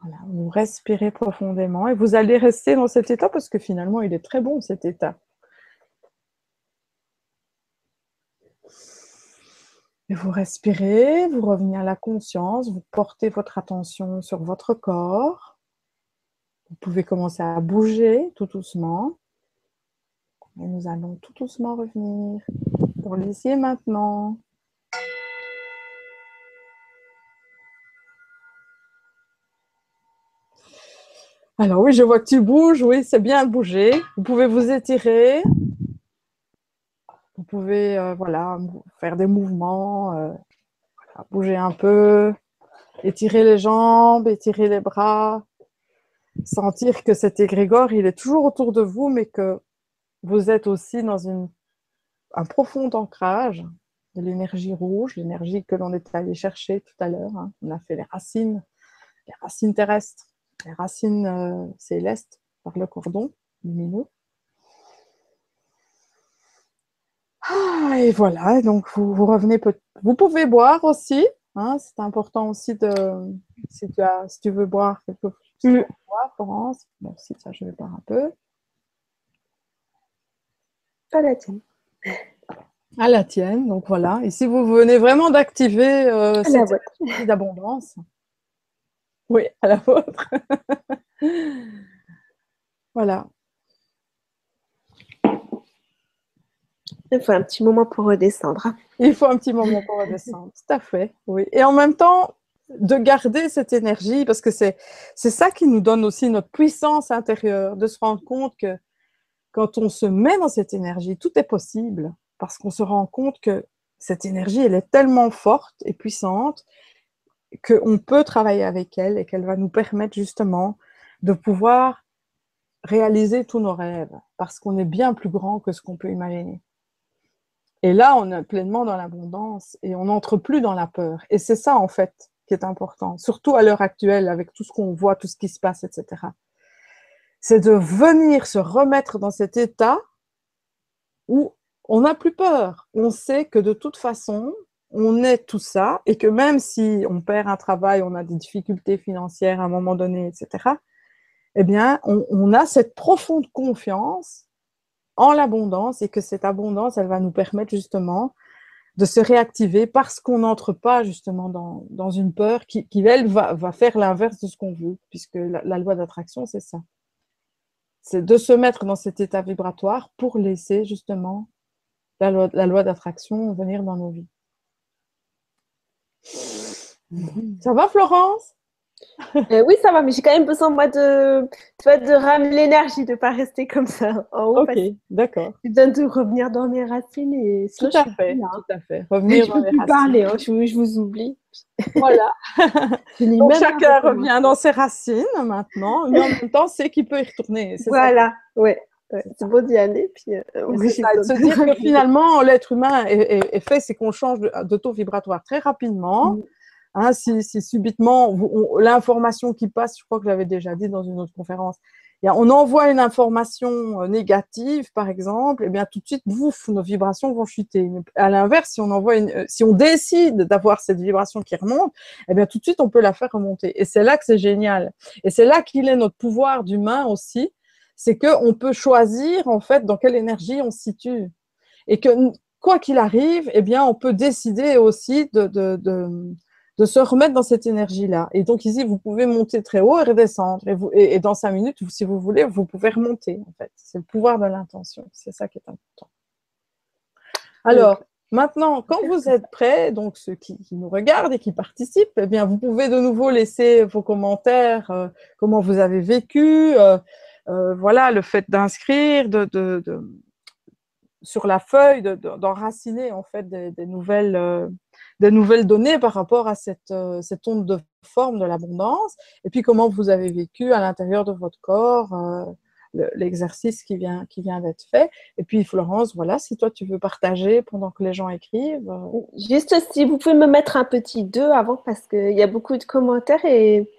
Voilà, vous respirez profondément et vous allez rester dans cet état parce que finalement, il est très bon cet état. vous respirez, vous revenez à la conscience, vous portez votre attention sur votre corps. Vous pouvez commencer à bouger tout doucement. Et nous allons tout doucement revenir dans l'ici et maintenant. Alors oui, je vois que tu bouges. Oui, c'est bien de bouger. Vous pouvez vous étirer. Vous pouvez euh, voilà, faire des mouvements, euh, bouger un peu, étirer les jambes, étirer les bras sentir que cet égrégore, il est toujours autour de vous, mais que vous êtes aussi dans une, un profond ancrage de l'énergie rouge, l'énergie que l'on est allé chercher tout à l'heure. Hein. On a fait les racines, les racines terrestres, les racines euh, célestes par le cordon lumineux. Ah, et voilà, donc vous, vous revenez. Vous pouvez boire aussi. Hein, c'est important aussi de. Si tu, as, si tu veux boire quelque chose, mm. Florence. Bon, si ça, je vais boire un peu. À la tienne. À la tienne, donc voilà. Et si vous venez vraiment d'activer euh, cette d'abondance. Oui, à la vôtre. voilà. Il faut un petit moment pour redescendre. Il faut un petit moment pour redescendre, tout à fait, oui. Et en même temps, de garder cette énergie, parce que c'est ça qui nous donne aussi notre puissance intérieure, de se rendre compte que quand on se met dans cette énergie, tout est possible, parce qu'on se rend compte que cette énergie, elle est tellement forte et puissante qu'on peut travailler avec elle et qu'elle va nous permettre justement de pouvoir réaliser tous nos rêves, parce qu'on est bien plus grand que ce qu'on peut imaginer. Et là, on est pleinement dans l'abondance et on n'entre plus dans la peur. Et c'est ça, en fait, important, surtout à l'heure actuelle, avec tout ce qu'on voit, tout ce qui se passe, etc. C'est de venir se remettre dans cet état où on n'a plus peur. On sait que de toute façon, on est tout ça et que même si on perd un travail, on a des difficultés financières à un moment donné, etc., eh bien, on a cette profonde confiance en l'abondance et que cette abondance, elle va nous permettre justement de se réactiver parce qu'on n'entre pas justement dans, dans, une peur qui, qui elle, va, va faire l'inverse de ce qu'on veut, puisque la, loi d'attraction, c'est ça. C'est de se mettre dans cet état vibratoire pour laisser justement la loi, la loi d'attraction venir dans nos vies. Ça va, Florence? Euh, oui, ça va, mais j'ai quand même besoin, moi, de, tu vois, de ramener l'énergie, de ne pas rester comme ça en haut. Ok, d'accord. J'ai besoin de revenir dans mes racines. Et tout, à fait, tout à fait. Revenir dans les parler, hein, je, je, vous oublie. Voilà. Donc, chacun revient dans ses racines maintenant, mais en même temps, c'est qu'il peut y retourner. Voilà, ouais. c'est beau d'y aller. Puis, euh, se dire que finalement, l'être humain est, fait, c'est qu'on change de, de, taux vibratoire très rapidement. Mm. Hein, si, subitement l'information qui passe, je crois que j'avais déjà dit dans une autre conférence, on envoie une information euh, négative, par exemple, et bien tout de suite, bouf, nos vibrations vont chuter. À l'inverse, si on envoie euh, si on décide d'avoir cette vibration qui remonte, eh bien tout de suite, on peut la faire remonter. Et c'est là que c'est génial. Et c'est là qu'il est notre pouvoir d'humain aussi, c'est que on peut choisir en fait dans quelle énergie on se situe, et que quoi qu'il arrive, eh bien on peut décider aussi de de se remettre dans cette énergie-là. Et donc ici, vous pouvez monter très haut et redescendre. Et, vous, et, dans cinq minutes, si vous voulez, vous pouvez remonter, en fait. C'est le pouvoir de l'intention. C'est ça qui est important. Alors, maintenant, quand vous êtes prêts, donc ceux qui, nous regardent et qui participent, eh bien, vous pouvez de nouveau laisser vos commentaires, euh, comment vous avez vécu, euh, euh, voilà, le fait d'inscrire, de, de, sur la feuille, d'enraciner en fait des, nouvelles de nouvelles données par rapport à cette, euh, cette onde de forme de l'abondance, et puis comment vous avez vécu à l'intérieur de votre corps euh, l'exercice qui vient, qui vient d'être fait. Et puis Florence, voilà, si toi tu veux partager pendant que les gens écrivent. Euh. Juste si vous pouvez me mettre un petit 2 avant, parce qu'il y a beaucoup de commentaires et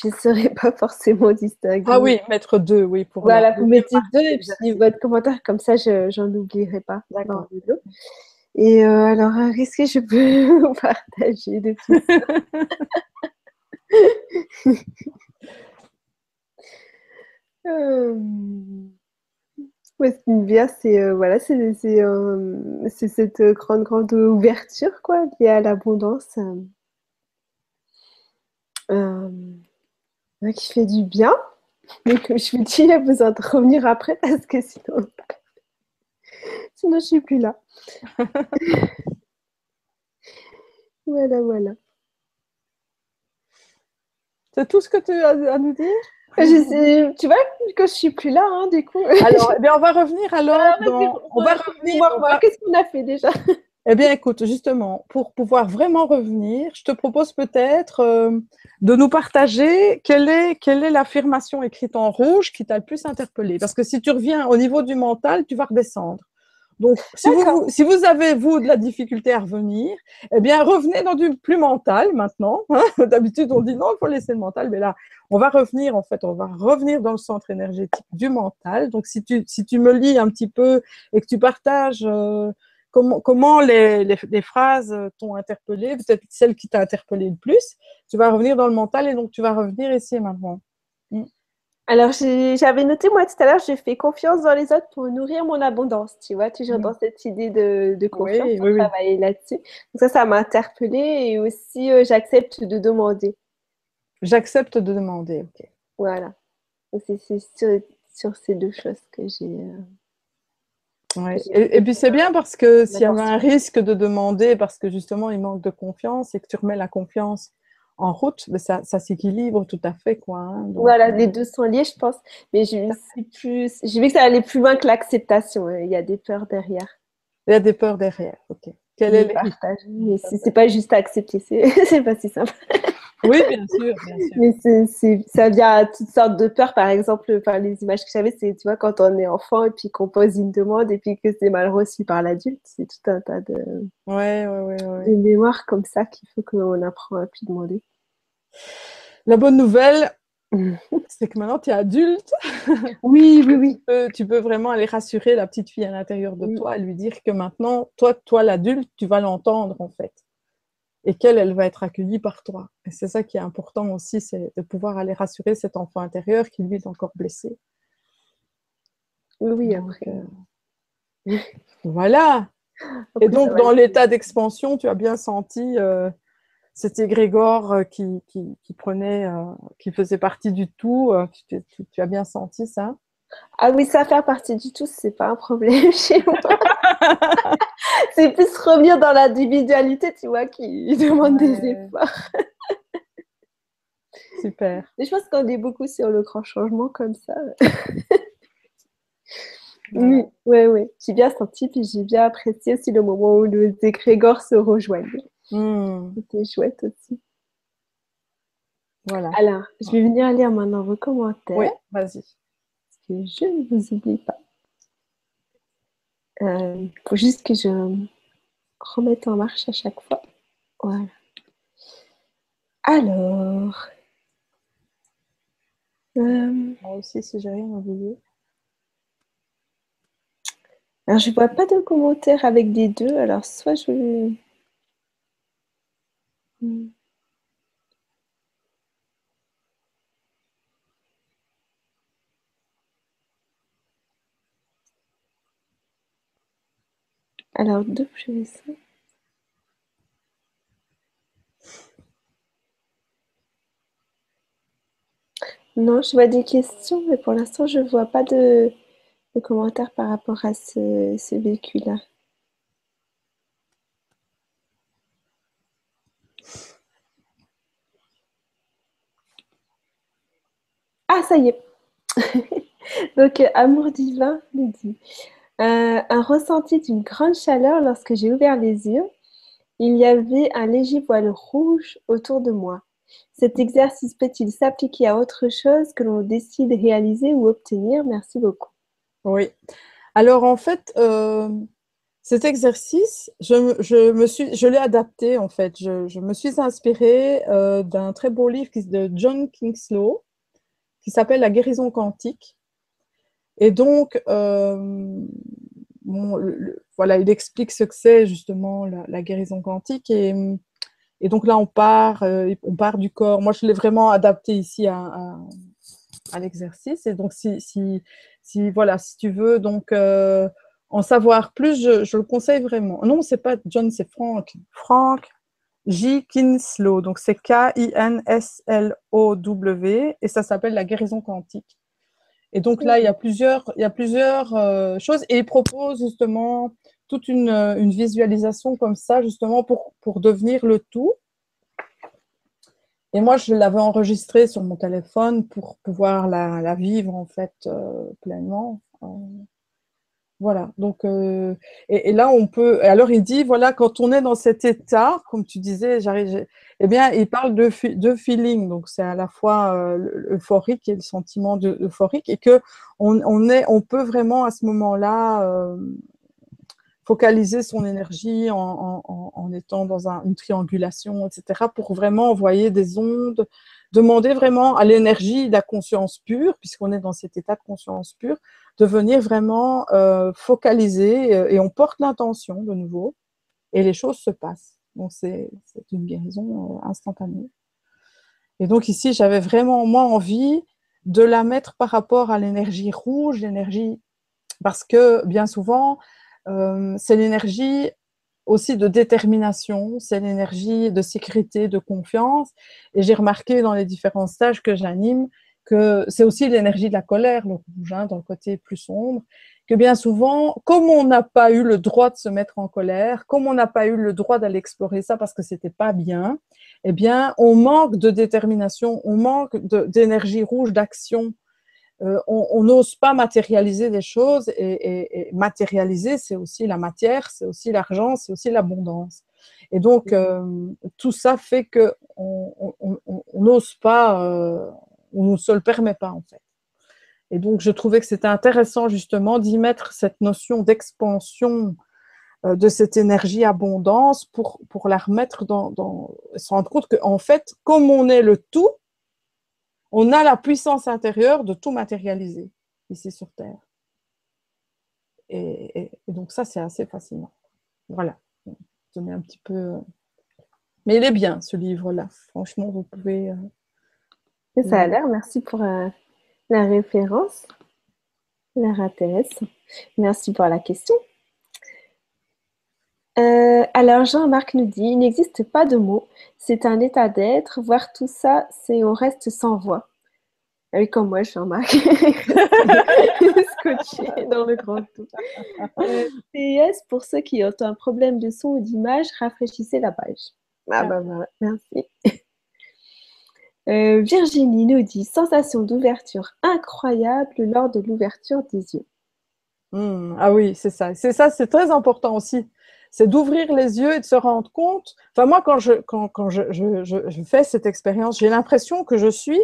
je ne saurais pas forcément distinguer. Ah oui, mettre 2, oui. Pour voilà, vous mettez 2 et puis votre commentaire, comme ça je n'en oublierai pas. D'accord. Et euh, alors, euh, qu'est-ce que je peux vous partager de tout ça euh, Ce qui me vient, c'est voilà, c'est cette grande, grande ouverture quoi, liée à l'abondance qui fait du bien. Mais que je me dis, il y a besoin de revenir après parce que sinon, je suis plus là. voilà, voilà. C'est tout ce que tu as à nous dire? Je tu vois que je suis plus là, hein, du coup. Alors, eh bien, on va revenir alors. on va revenir. Qu'est-ce qu'on a fait déjà Eh bien, écoute, justement, pour pouvoir vraiment revenir, je te propose peut-être euh, de nous partager quelle est, quelle est l'affirmation écrite en rouge qui t'a le plus interpellé. Parce que si tu reviens au niveau du mental, tu vas redescendre. Donc, si vous, si vous avez, vous, de la difficulté à revenir, eh bien, revenez dans du plus mental maintenant. Hein. D'habitude, on dit non, il faut laisser le mental, mais là, on va revenir, en fait, on va revenir dans le centre énergétique du mental. Donc, si tu, si tu me lis un petit peu et que tu partages euh, comment, comment les, les, phrases t'ont interpellé, peut-être celle qui t'a interpellé le plus, tu vas revenir dans le mental et donc tu vas revenir ici maintenant. Alors, j'avais noté, moi, tout à l'heure, j'ai fait confiance dans les autres pour nourrir mon abondance, tu vois, toujours mm. dans cette idée de, de confiance, oui, pour travailler là-dessus. Donc ça, ça m'a interpellée et aussi, euh, j'accepte de demander. J'accepte de demander, ok. Voilà. C'est sur, sur, ces deux choses que j'ai... Euh, et, puis c'est bien parce que s'il y avait un risque de demander, parce que justement il manque de confiance et que tu remets la confiance en route, mais ça, ça s'équilibre tout à fait. Quoi, hein. voilà, les deux sont liés, je pense. Mais j'ai plus... vu que ça allait plus loin que l'acceptation. Hein. Il y a des peurs derrière. Il y a des peurs derrière, ok. Quel est le C'est pas juste accepter, c'est pas si simple. Oui, bien sûr. Mais ça vient à toutes sortes de peurs. Par exemple, par les images que j'avais, c'est, tu vois, quand on est enfant et puis qu'on pose une demande et puis que c'est mal reçu par l'adulte, c'est tout un tas de, ouais, ouais, ouais, de mémoires comme ça qu'il faut qu'on apprend à plus demander. La bonne nouvelle, c'est que maintenant tu es adulte. Oui, oui, oui. Tu peux, tu peux, vraiment aller rassurer la petite fille à l'intérieur de toi et lui dire que maintenant, toi, toi l'adulte, tu vas l'entendre en fait et qu'elle, elle va être accueillie par toi. Et c'est ça qui est important aussi, c'est de pouvoir aller rassurer cet enfant intérieur qui, lui, est encore blessé. Oui, oui, après. Euh, voilà. et donc, dans l'état d'expansion, tu as bien senti euh, cet égrégore euh, qui, qui, qui prenait, qui faisait partie du tout. Tu, tu, as bien senti ça? Ah oui, ça faire partie du tout, c'est pas un problème chez moi. c'est plus revenir dans l'individualité, tu vois, qui demande des efforts. Super. Mais je pense qu'on est beaucoup sur le grand changement comme ça. oui, oui, oui. J'ai bien senti, puis j'ai bien apprécié aussi le moment où les égrégores se rejoignent. Hmm. C'était chouette aussi. Voilà. Alors, je vais venir lire maintenant vos commentaires. Oui, vas-y. Je ne vous oublie pas. Il euh, faut juste que je remette en marche à chaque fois. Voilà. Alors. Euh, Moi aussi, si j'ai rien oublié. Alors, je ne vois pas de commentaires avec des deux. Alors, soit je. Hmm. Alors, deux ça. Non, je vois des questions, mais pour l'instant, je ne vois pas de, commentaires par rapport à ce, ce véhicule-là. Ah, ça y est. Donc, amour divin nous dit euh, un ressenti d'une grande chaleur lorsque j'ai ouvert les yeux. Il y avait un léger voile rouge autour de moi. Cet exercice peut-il s'appliquer à autre chose que l'on décide de réaliser ou obtenir? Merci beaucoup. Oui. Alors en fait, euh, cet exercice, je, me suis, je l'ai adapté en fait. Je, me suis inspirée euh, d'un très beau livre de John Kingslow qui s'appelle La guérison quantique. Et donc, euh, voilà, il explique ce que c'est justement la, guérison quantique. Et, et, donc là, on part, euh, on part du corps. Moi, je l'ai vraiment adapté ici à, l'exercice. Et donc, si, si, si, voilà, si tu veux donc euh, en savoir plus, je, je, le conseille vraiment. Non, c'est pas John, c'est Frank. Frank J. Kinslow. Donc, c'est K-I-N-S-L-O-W. Et ça s'appelle la guérison quantique. Et donc là, il y a plusieurs, il y a plusieurs euh, choses et il propose justement toute une, euh, visualisation comme ça, justement pour, devenir le tout. Et moi, je l'avais enregistrée sur mon téléphone pour pouvoir la, vivre en fait euh, pleinement. Voilà. Donc, euh, et, là, on peut. Alors, il dit voilà, quand on est dans cet état, comme tu disais, j'arrive. Eh bien, il parle de, de feeling. Donc, c'est à la fois euphorique et le sentiment de, euphorique, et que on, peut vraiment à ce moment-là focaliser son énergie en, étant dans une triangulation, etc., pour vraiment envoyer des ondes, demander vraiment à l'énergie de la conscience pure, puisqu'on est dans cet état de conscience pure, de venir vraiment euh, focaliser euh, et on porte l'intention de nouveau et les choses se passent. Donc c'est une guérison euh, instantanée. Et donc ici, j'avais vraiment moi envie de la mettre par rapport à l'énergie rouge, l'énergie parce que bien souvent, c'est l'énergie aussi de détermination, c'est l'énergie de sécurité, de confiance. Et j'ai remarqué dans les différents stages que j'anime que c'est aussi l'énergie de la colère, le rouge, hein, dans le côté plus sombre, que bien souvent, comme on n'a pas eu le droit de se mettre en colère, comme on n'a pas eu le droit d'aller explorer ça parce que c'était pas bien, eh bien, on manque de détermination, on manque d'énergie rouge, d'action, euh, on n'ose pas matérialiser des choses et, matérialiser, c'est aussi la matière, c'est aussi l'argent, c'est aussi l'abondance. Et donc, euh, tout ça fait que on n'ose pas, euh, on ne se le permet pas en fait. Et donc, je trouvais que c'était intéressant justement d'y mettre cette notion d'expansion de cette énergie abondance pour, pour la remettre dans, dans se rendre compte qu'en fait, comme on est le tout, on a la puissance intérieure de tout matérialiser ici sur Terre. Et, donc ça, c'est assez fascinant. Voilà. Donner un petit peu. Euh, mais il est bien ce livre-là. Franchement, vous pouvez. Euh, ça a l'air. Merci pour euh, la référence. La RATS. Merci pour la question. Alors Jean-Marc nous dit, il n'existe pas de mots, c'est un état d'être. Voir tout ça, c'est on reste sans voix. Ah oui, comme moi, je suis en marque. Scotché dans le grand tout. Euh, PS, pour ceux qui ont un problème de son ou d'image, rafraîchissez la page. Ah bah voilà, merci. Euh, Virginie nous dit sensation d'ouverture incroyable lors de l'ouverture des yeux. Hmm, ah oui, c'est ça. C'est ça, c'est très important aussi c'est d'ouvrir les yeux et de se rendre compte. Enfin, moi, quand je, quand, quand je, je, je, fais cette expérience, j'ai l'impression que je suis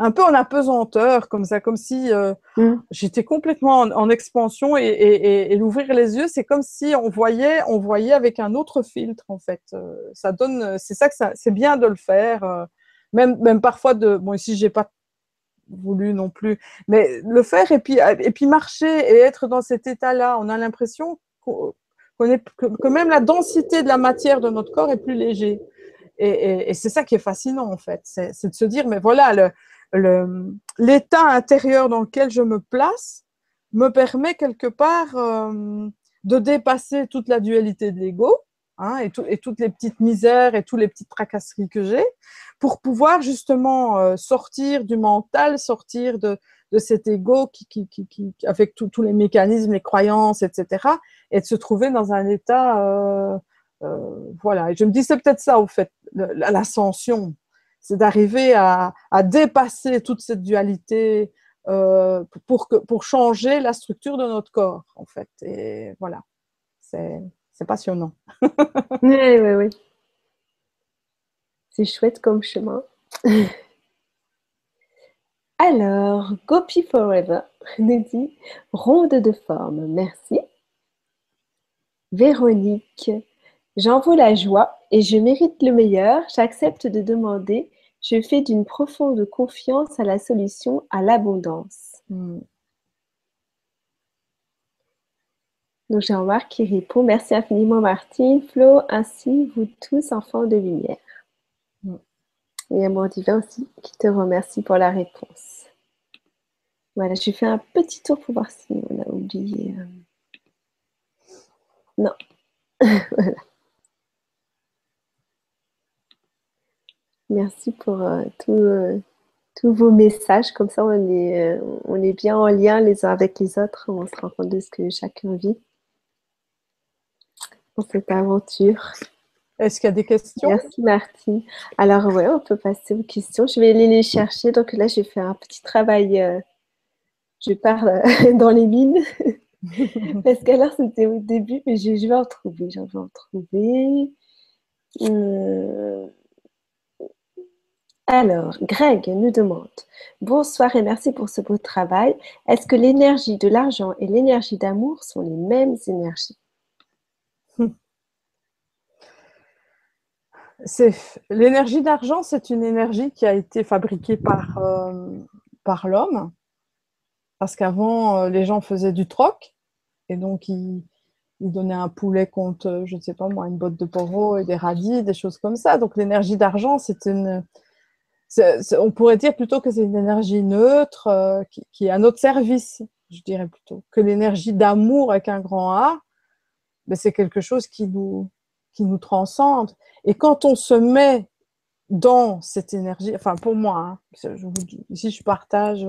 un peu en apesanteur, comme ça, comme si euh, mm. j'étais complètement en, expansion et, et, et, l'ouvrir les yeux, c'est comme si on voyait, on voyait avec un autre filtre en fait. Euh, ça donne, c'est ça que ça, c'est bien de le faire, euh, même, même parfois de, bon ici j'ai pas voulu non plus, mais le faire et puis et puis marcher et être dans cet état-là, on a l'impression que, même la densité de la matière de notre corps est plus léger. Et, c'est ça qui est fascinant en fait, c'est de se dire, mais voilà, l'état intérieur dans lequel je me place me permet quelque part euh, de dépasser toute la dualité de l'ego hein, et, toutes les petites misères et toutes les petites tracasseries que j'ai pour pouvoir justement euh, sortir du mental, sortir de, de cet ego qui, qui, qui, qui avec tous les mécanismes, les croyances, etc., et de se trouver dans un état, euh, euh, voilà. Et je me dis c'est peut-être ça au fait, l'ascension, c'est d'arriver à, à, dépasser toute cette dualité euh, pour que pour changer la structure de notre corps, en fait. Et voilà, c'est passionnant. oui, oui, oui. C'est chouette comme chemin. Alors, Gopi Forever nous dit ronde de forme, merci. Véronique, j'en vaux la joie et je mérite le meilleur. J'accepte de demander. Je fais d'une profonde confiance à la solution, à l'abondance. Hmm. Donc Jean-Marc qui répond Merci infiniment Martine, Flo, ainsi vous tous enfants de lumière. Et Amour Divin aussi qui te remercie pour la réponse. Voilà, je fais un petit tour pour voir si on a oublié. Euh. Non. voilà. Merci pour euh, euh, tous vos messages. Comme ça, on est, on est bien en lien les uns avec les autres. On se rend compte de ce que chacun vit dans cette aventure. Est-ce qu'il y a des questions? Merci Martine. Alors ouais, on peut passer aux questions. Je vais aller les chercher. Donc là, j'ai fait un petit travail. Euh, je pars dans les mines. Parce qu'alors, c'était au début, mais je, vais en trouver. Je vais en trouver. Euh, alors, Greg nous demande Bonsoir et merci pour ce beau travail. Est-ce que l'énergie de l'argent et l'énergie d'amour sont les mêmes énergies? L'énergie d'argent, c'est une énergie qui a été fabriquée par, euh, par l'homme. Parce qu'avant, euh, les gens faisaient du troc. Et donc, ils, donnaient un poulet contre, euh, je ne sais pas moi, une botte de poro et des radis, des choses comme ça. Donc, l'énergie d'argent, c'est une on pourrait dire plutôt que c'est une énergie neutre qui, est à notre service, je dirais plutôt, que l'énergie d'amour avec un grand A, ben, c'est quelque chose qui nous, nous transcende. Et quand on se met dans cette énergie, enfin pour moi, hein, je partage,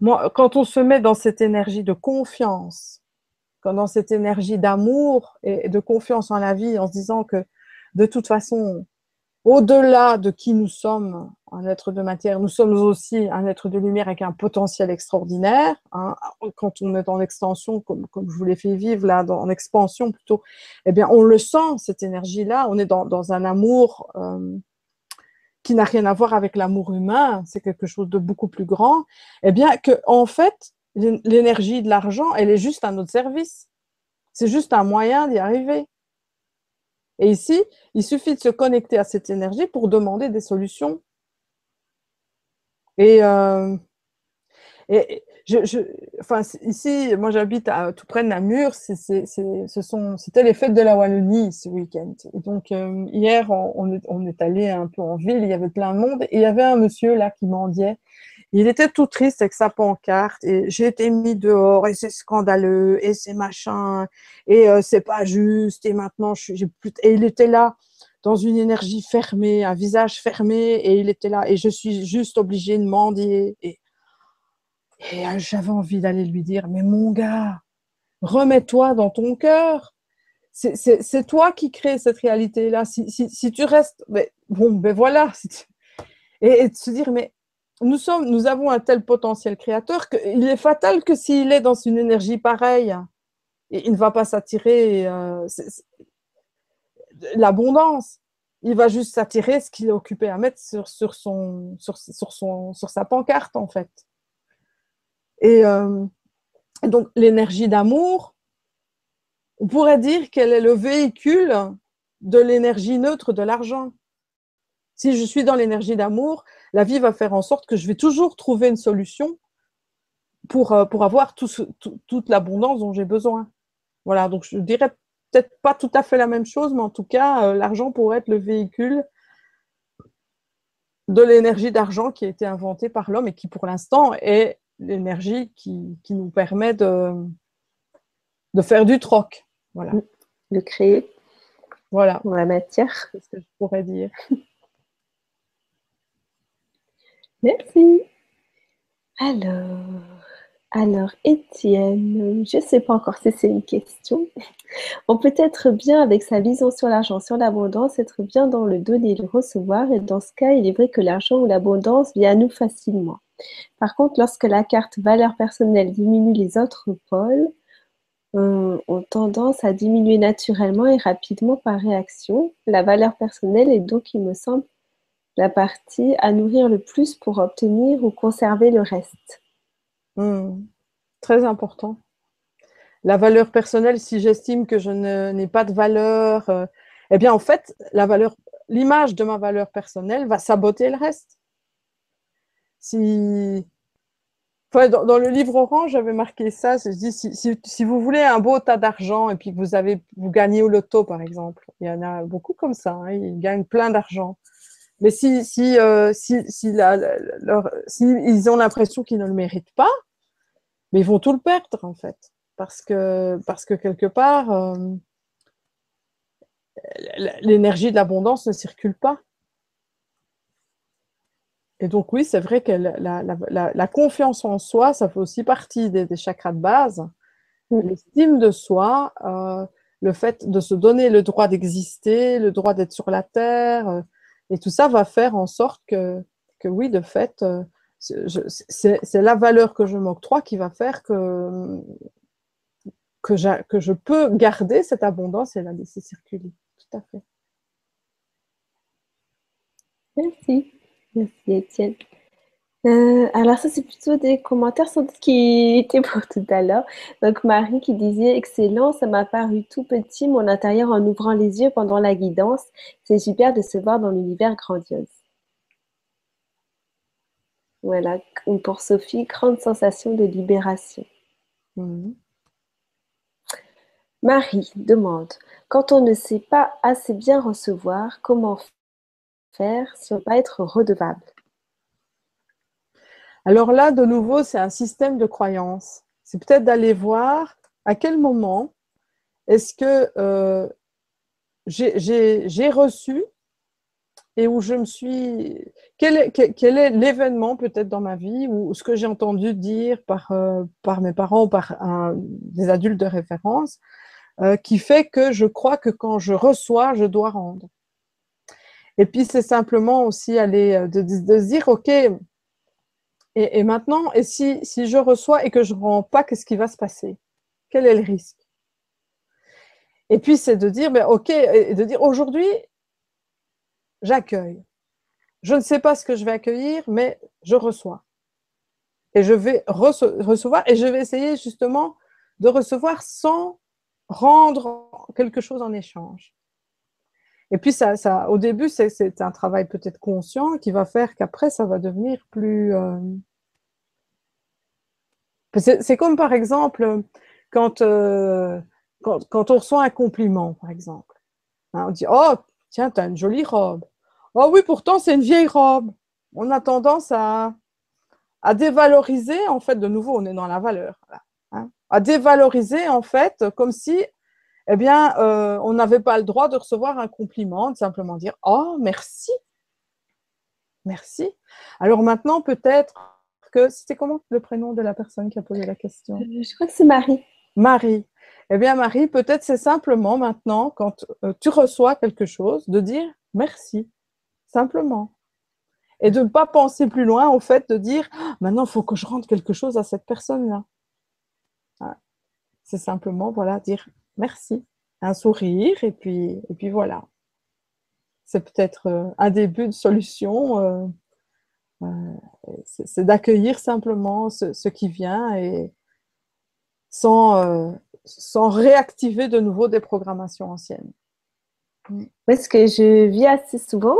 moi, quand on se met dans cette énergie de confiance, quand dans cette énergie d'amour et de confiance en la vie, en se disant que de toute façon, au-delà de qui nous sommes, un être de matière, nous sommes aussi un être de lumière avec un potentiel extraordinaire. Hein. Quand on est en extension, comme, comme je vous l'ai fait vivre là, en expansion plutôt, eh bien, on le sent, cette énergie-là. On est dans, un amour euh, qui n'a rien à voir avec l'amour humain, c'est quelque chose de beaucoup plus grand. Eh bien, que, en fait, l'énergie de l'argent, elle est juste à notre service. C'est juste un moyen d'y arriver. Et ici, il suffit de se connecter à cette énergie pour demander des solutions. Et, euh, et je, enfin, ici, moi j'habite tout près de Namur, c'était les fêtes de la Wallonie ce week-end. Donc euh, hier, on, est, on, est, allé un peu en ville, il y avait plein de monde, et il y avait un monsieur là qui mendiait. Il était tout triste avec sa pancarte et j'ai été mis dehors et c'est scandaleux et c'est machin et euh, c'est pas juste et maintenant j'ai plus et il était là dans une énergie fermée, un visage fermé et il était là et je suis juste obligée de mendier et, et euh, j'avais envie d'aller lui dire mais mon gars remets-toi dans ton cœur. C'est toi qui crée cette réalité là si, si, si tu restes mais, bon ben voilà et, et de se dire mais nous, avons un tel potentiel créateur qu'il est fatal que s'il est dans une énergie pareille, il ne va pas s'attirer euh, l'abondance. Il va juste s'attirer ce qu'il est occupé à mettre sur sa pancarte, en fait. Et euh, donc, l'énergie d'amour, on pourrait dire qu'elle est le véhicule de l'énergie neutre de l'argent. Si je suis dans l'énergie d'amour, la vie va faire en sorte que je vais toujours trouver une solution pour, euh, pour avoir toute l'abondance dont j'ai besoin. Voilà, donc je dirais peut-être pas tout à fait la même chose, mais en tout cas, euh, l'argent pourrait être le véhicule de l'énergie d'argent qui a été inventée par l'homme et qui, pour l'instant, est l'énergie qui, nous permet de, de faire du troc. Voilà. De créer. Voilà. Dans la matière. C'est ce que je pourrais dire. Merci. Alors, alors Étienne, je ne sais pas encore si c'est une question. On peut être bien avec sa vision sur l'argent, sur l'abondance, être bien dans le donner et le recevoir. Et dans ce cas, il est vrai que l'argent ou l'abondance vient à nous facilement. Par contre, lorsque la carte valeur personnelle diminue, les autres pôles euh, ont tendance à diminuer naturellement et rapidement par réaction. La valeur personnelle est donc, il me semble, la partie à nourrir le plus pour obtenir ou conserver le reste. Hmm. Très important. La valeur personnelle, si j'estime que je n'ai pas de valeur, euh, eh bien en fait, l'image de ma valeur personnelle va saboter le reste. Si, dans, le livre orange, j'avais marqué ça. Si, vous voulez un beau tas d'argent et puis que vous avez, vous gagnez au loto, par exemple, il y en a beaucoup comme ça. Hein, ils gagnent plein d'argent. Mais si, si, euh, si, si, ils ont l'impression qu'ils ne le méritent pas, mais ils vont tout le perdre en fait. Parce que, parce que quelque part, euh, l'énergie de l'abondance ne circule pas. Et donc oui, c'est vrai que la, confiance en soi, ça fait aussi partie des, chakras de base. Mm. L'estime de soi, euh, le fait de se donner le droit d'exister, le droit d'être sur la terre, et tout ça va faire en sorte que, que oui, de fait, euh, c'est la valeur que je m'octroie qui va faire que, que, que je peux garder cette abondance et la laisser circuler. Tout à fait. Merci. Merci Étienne. Euh, alors ça, c'est plutôt des commentaires sans doute qui étaient pour tout à l'heure. Donc Marie qui disait, excellent, ça m'a paru tout petit, mon intérieur en ouvrant les yeux pendant la guidance. C'est super de se voir dans l'univers grandiose. Voilà, pour Sophie, grande sensation de libération. Mhm. Marie demande, quand on ne sait pas assez bien recevoir, comment faire si on ne pas être redevable? Alors là, de nouveau, c'est un système de croyance. C'est peut-être d'aller voir à quel moment est-ce que euh, j'ai reçu et où je me suis... Quel est, l'événement peut-être dans ma vie ou ce que j'ai entendu dire par, euh, mes parents ou par des adultes de référence euh, qui fait que je crois que quand je reçois, je dois rendre. Et puis c'est simplement aussi aller de, de se dire, OK, et, maintenant, et si, je reçois et que je ne rends pas, qu'est-ce qui va se passer? Quel est le risque? Et puis, c'est de dire, ben, OK, et de dire aujourd'hui, j'accueille. Je ne sais pas ce que je vais accueillir, mais je reçois. Et je vais recevoir, et je vais essayer justement de recevoir sans rendre quelque chose en échange. Et puis, ça, au début, c'est un travail peut-être conscient qui va faire qu'après, ça va devenir plus. Euh, c'est comme par exemple quand, euh, quand, quand, on reçoit un compliment, par exemple. Hein, on dit Oh, tiens, tu as une jolie robe. Oh oui, pourtant, c'est une vieille robe. On a tendance à, à dévaloriser, en fait, de nouveau, on est dans la valeur. Hein, à dévaloriser, en fait, comme si eh bien, euh, on n'avait pas le droit de recevoir un compliment, de simplement dire Oh, merci. Merci. Alors maintenant, peut-être que c'était comment le prénom de la personne qui a posé la question? Euh, Je crois que c'est Marie. Marie. Eh bien, Marie, peut-être c'est simplement maintenant, quand euh, tu reçois quelque chose, de dire merci. Simplement. Et de ne pas penser plus loin au fait de dire ah, maintenant, il faut que je rende quelque chose à cette personne-là. C'est simplement, voilà, dire merci, un sourire, et puis, et puis voilà. C'est peut-être euh, un début de solution. Euh, euh, c'est d'accueillir simplement ce, qui vient et sans, sans réactiver de nouveau des programmations anciennes. ce que je vis assez souvent,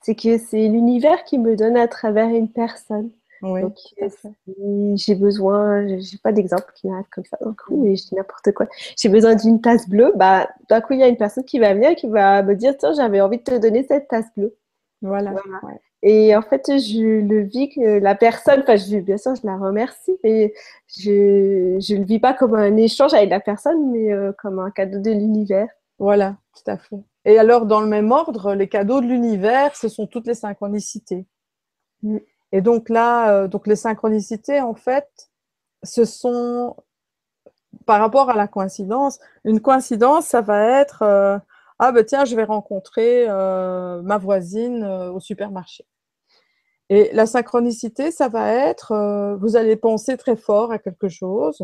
c'est que c'est l'univers qui me donne à travers une personne. Oui, j'ai besoin, j'ai pas d'exemple qui m'arrive comme ça d'un coup, mais je dis n'importe quoi. J'ai besoin d'une tasse bleue, bah, d'un coup, il y a une personne qui va venir et qui va me dire Tiens, j'avais envie de te donner cette tasse bleue. Voilà. Et en fait, je le vis que la personne, enfin, je, bien sûr, je la remercie, mais je ne le vis pas comme un échange avec la personne, mais euh, comme un cadeau de l'univers. Voilà, tout à fait. Et alors, dans le même ordre, les cadeaux de l'univers, ce sont toutes les synchronicités. Mm. Et donc là, euh, donc les synchronicités, en fait, ce sont par rapport à la coïncidence. Une coïncidence, ça va être euh, ah ben tiens, je vais rencontrer euh, ma voisine au supermarché. Et la synchronicité, ça va être vous allez penser très fort à quelque chose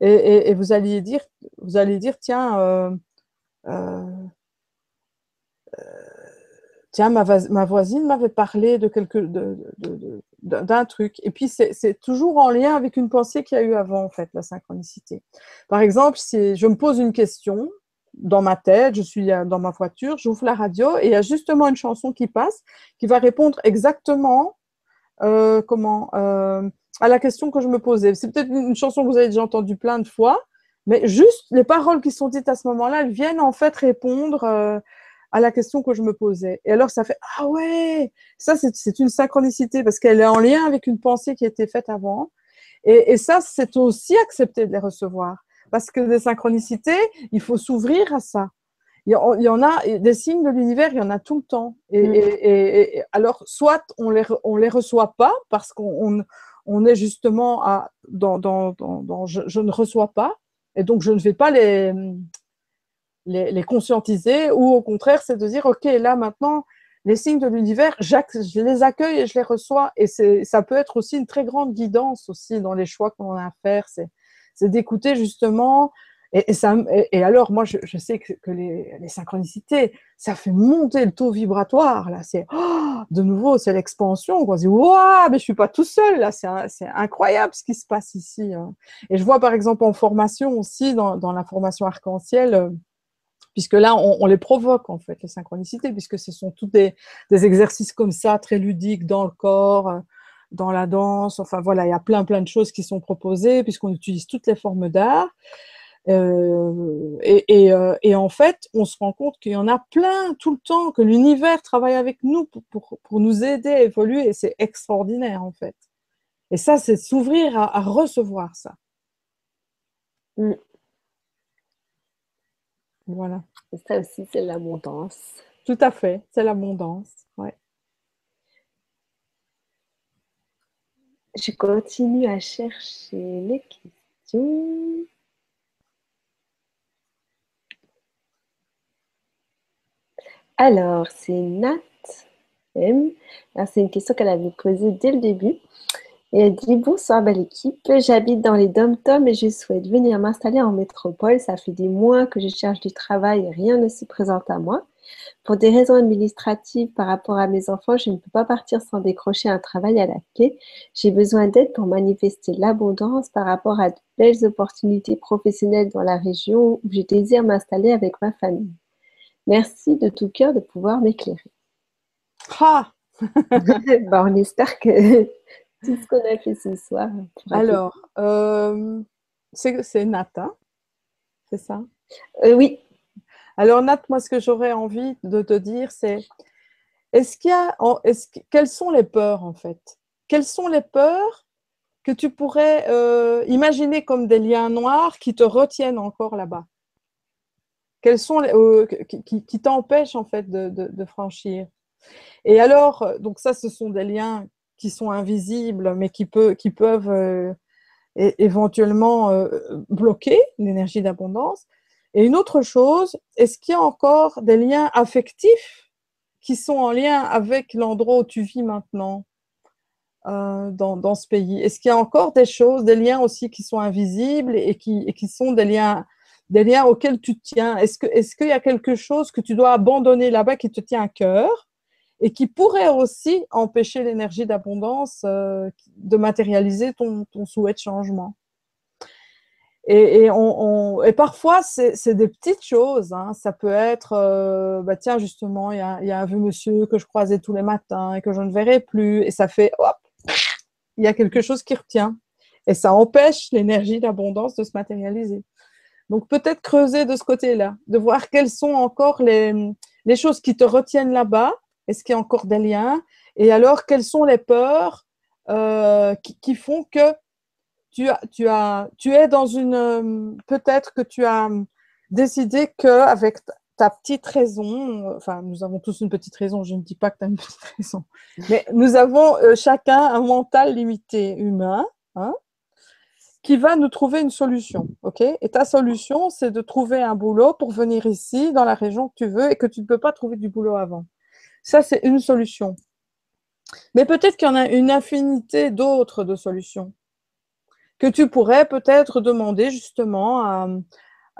et, vous allez dire vous allez dire tiens tiens, ma, voisine m'avait parlé de quelque, d'un truc. Et puis, c'est toujours en lien avec une pensée qu'il y a eu avant, en fait, la synchronicité. Par exemple, si je me pose une question dans ma tête, je suis dans ma voiture, j'ouvre la radio et il y a justement une chanson qui passe qui va répondre exactement euh, comment euh, à la question que je me posais. C'est peut-être une chanson que vous avez déjà entendue plein de fois, mais juste les paroles qui sont dites à ce moment-là, elles viennent en fait répondre euh, à la question que je me posais. Et alors, ça fait Ah ouais, ça, c'est une synchronicité parce qu'elle est en lien avec une pensée qui a été faite avant. Et, et ça, c'est aussi accepter de les recevoir. Parce que des synchronicités, il faut s'ouvrir à ça. Il y, en a des signes de l'univers, il y en a tout le temps. Et, mm. et, et alors, soit on les, on les reçoit pas parce qu'on on est justement à, dans, dans, dans, je, je, ne reçois pas, et donc je ne vais pas les, les, conscientiser ou au contraire, c'est de dire, OK, là maintenant, les signes de l'univers, je les accueille et je les reçois. Et ça peut être aussi une très grande guidance aussi dans les choix qu'on a à faire. C'est d'écouter justement et, ça, et, alors, moi, je, sais que, les, synchronicités, ça fait monter le taux vibratoire. Là, c'est oh, de nouveau, c'est l'expansion. On se dit waouh, mais je suis pas tout seul. Là, c'est incroyable ce qui se passe ici. Hein. Et je vois par exemple en formation aussi, dans, dans la formation arc-en-ciel, euh, puisque là, on, les provoque en fait les synchronicités, puisque ce sont tous des, exercices comme ça, très ludiques dans le corps. Euh, dans la danse, enfin voilà, il y a plein plein de choses qui sont proposées puisqu'on utilise toutes les formes d'art. Euh, et, euh, et, en fait, on se rend compte qu'il y en a plein tout le temps, que l'univers travaille avec nous pour, nous aider à évoluer, et c'est extraordinaire en fait. Et ça, c'est s'ouvrir à, à, recevoir ça. Voilà. Et ça aussi, c'est l'abondance. Tout à fait, c'est l'abondance. Ouais. Je continue à chercher les questions. Alors, c'est Nat M. C'est une question qu'elle avait posée dès le début. Et elle dit Bonsoir, belle équipe. J'habite dans les dom-toms et je souhaite venir m'installer en métropole. Ça fait des mois que je cherche du travail et rien ne se présente à moi. Pour des raisons administratives par rapport à mes enfants, je ne peux pas partir sans décrocher un travail à la quai. J'ai besoin d'aide pour manifester l'abondance par rapport à de belles opportunités professionnelles dans la région où je désire m'installer avec ma famille. Merci de tout cœur de pouvoir m'éclairer. Ah bah, on espère que tout ce qu'on a fait ce soir. Alors, euh, c'est Nat, hein c'est ça? Euh, Oui. Alors Nat, moi ce que j'aurais envie de te dire, c'est est-ce qu'il y a, quelles sont les peurs en fait? Quelles sont les peurs que tu pourrais euh, imaginer comme des liens noirs qui te retiennent encore là-bas? Quels sont les, euh, qui, qui t'empêchent en fait de, de, franchir? Et alors, donc ça, ce sont des liens qui sont invisibles, mais qui, peuvent euh, éventuellement bloquer l'énergie d'abondance. Et une autre chose, est-ce qu'il y a encore des liens affectifs qui sont en lien avec l'endroit où tu vis maintenant dans, dans, ce pays? Est-ce qu'il y a encore des choses, des liens aussi qui sont invisibles et qui, sont des liens auxquels tu tiens? Est-ce qu'il y a quelque chose que tu dois abandonner là-bas qui te tient à cœur? Et qui pourrait aussi empêcher l'énergie d'abondance euh, de matérialiser ton, souhait de changement et, parfois, c'est des petites choses. Hein. Ça peut être, euh, bah tiens, justement, il y a, un vieux monsieur que je croisais tous les matins et que je ne verrai plus. Et ça fait, hop, il y a quelque chose qui retient. Et ça empêche l'énergie d'abondance de se matérialiser. Donc peut-être creuser de ce côté-là, de voir quelles sont encore les choses qui te retiennent là-bas. Est-ce qu'il y a encore des liens? Et alors, quelles sont les peurs euh, qui, font que tu, as, tu, as, tu es dans une... Peut-être que tu as décidé qu'avec ta petite raison, enfin nous avons tous une petite raison, je ne dis pas que tu as une petite raison, mais nous avons euh, chacun un mental limité humain. Hein qui va nous trouver une solution. et ta solution, c'est de trouver un boulot pour venir ici, dans la région que tu veux, et que tu ne peux pas trouver du boulot avant. Ça, c'est une solution. Mais peut-être qu'il y en a une infinité d'autres de solutions que tu pourrais peut-être demander justement à,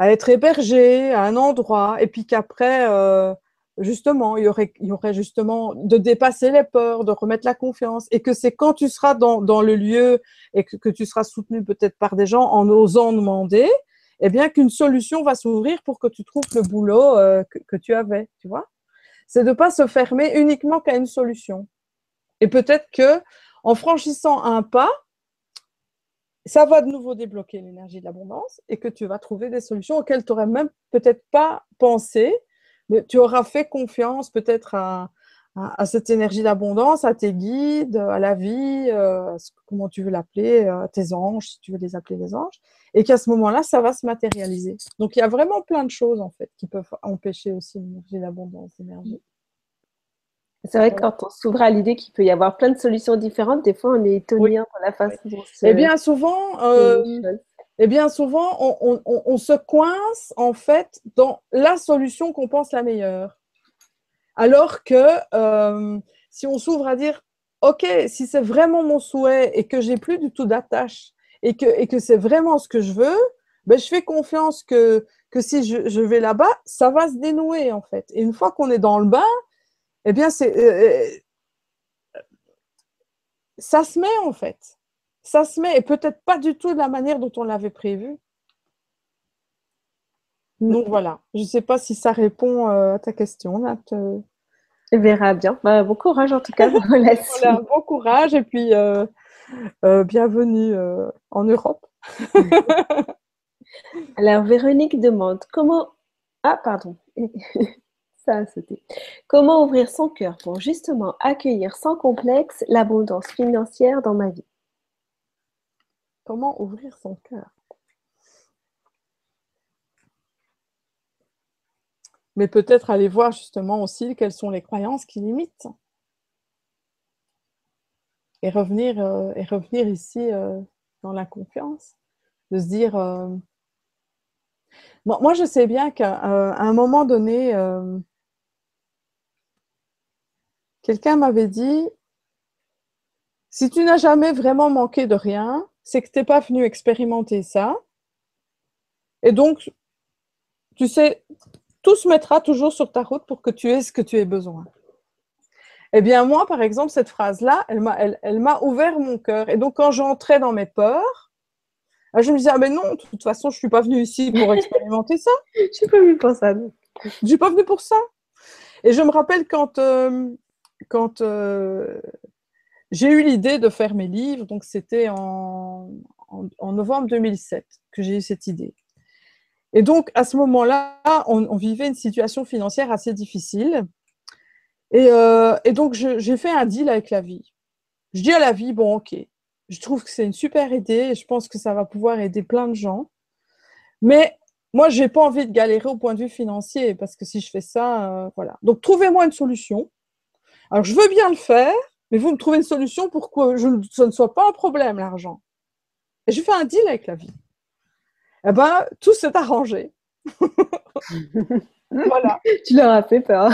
être hébergé à un endroit, et puis qu'après, euh, justement, il y aurait, justement de dépasser les peurs, de remettre la confiance, et que c'est quand tu seras dans, le lieu et que, tu seras soutenu peut-être par des gens en osant demander, eh bien qu'une solution va s'ouvrir pour que tu trouves le boulot euh, que, tu avais, tu vois. C'est de pas se fermer uniquement qu'à une solution. Et peut-être que en franchissant un pas, ça va de nouveau débloquer l'énergie de l'abondance et que tu vas trouver des solutions auxquelles tu n'aurais même peut-être pas pensé tu auras fait confiance peut-être à, cette énergie d'abondance, à tes guides, à la vie, euh, comment tu veux l'appeler, à tes anges, si tu veux les appeler les anges, et qu'à ce moment-là, ça va se matérialiser. Donc, il y a vraiment plein de choses, en fait, qui peuvent empêcher aussi l'énergie d'abondance, l'énergie. C'est vrai que quand on s'ouvre à l'idée qu'il peut y avoir plein de solutions différentes, des fois, on est étonné dans la façon dont Eh bien, souvent, euh, eh bien souvent on, se coince en fait dans la solution qu'on pense la meilleure. Alors que euh, si on s'ouvre à dire, OK, si c'est vraiment mon souhait et que j'ai plus du tout d'attache et que, et que c'est vraiment ce que je veux, ben, je fais confiance que, que si je, vais là-bas, ça va se dénouer en fait. Et une fois qu'on est dans le bain, eh bien, c'est, euh, euh, ça se met en fait ça se met, et peut-être pas du tout de la manière dont on l'avait prévu. Donc voilà, je ne sais pas si ça répond euh, à ta question, Nat. On verra bien. Bah, bon courage en tout cas voilà, bon courage et puis euh, euh, bienvenue en Europe. Alors Véronique demande comment. Ah, pardon. Ça a sauté. Comment ouvrir son cœur pour justement accueillir sans complexe l'abondance financière dans ma vie? Comment ouvrir son cœur? Mais peut-être aller voir justement aussi quelles sont les croyances qui limitent. Et revenir, euh, et revenir ici euh, dans la confiance. De se dire. Euh, moi, je sais bien qu'à un moment donné, quelqu'un m'avait dit si tu n'as jamais vraiment manqué de rien, c'est que tu n'es pas venu expérimenter ça. Et donc, tu sais, tout se mettra toujours sur ta route pour que tu aies ce que tu aies besoin. Eh bien, moi, par exemple, cette phrase-là, elle m'a elle, ouvert mon cœur. Et donc, quand j'entrais dans mes peurs, ah, je me disais, ah ben non, de toute façon, je ne suis pas venue ici pour expérimenter ça. je ne suis pas venue pour ça. Je ne suis pas venue pour ça. Et je me rappelle quand, euh, quand euh, j'ai eu l'idée de faire mes livres, donc c'était en, novembre 2007 que j'ai eu cette idée. Et donc, à ce moment-là, on, vivait une situation financière assez difficile. Et, euh, donc, j'ai fait un deal avec la vie. Je dis à la vie, bon, ok, je trouve que c'est une super idée et je pense que ça va pouvoir aider plein de gens. Mais moi, je n'ai pas envie de galérer au point de vue financier parce que si je fais ça, euh, voilà. Donc, trouvez-moi une solution. Alors, je veux bien le faire, mais vous me trouvez une solution pour que ce ne soit pas un problème, l'argent. Et je fais un deal avec la vie. Eh ben, tout s'est arrangé. voilà. Tu leur as fait peur.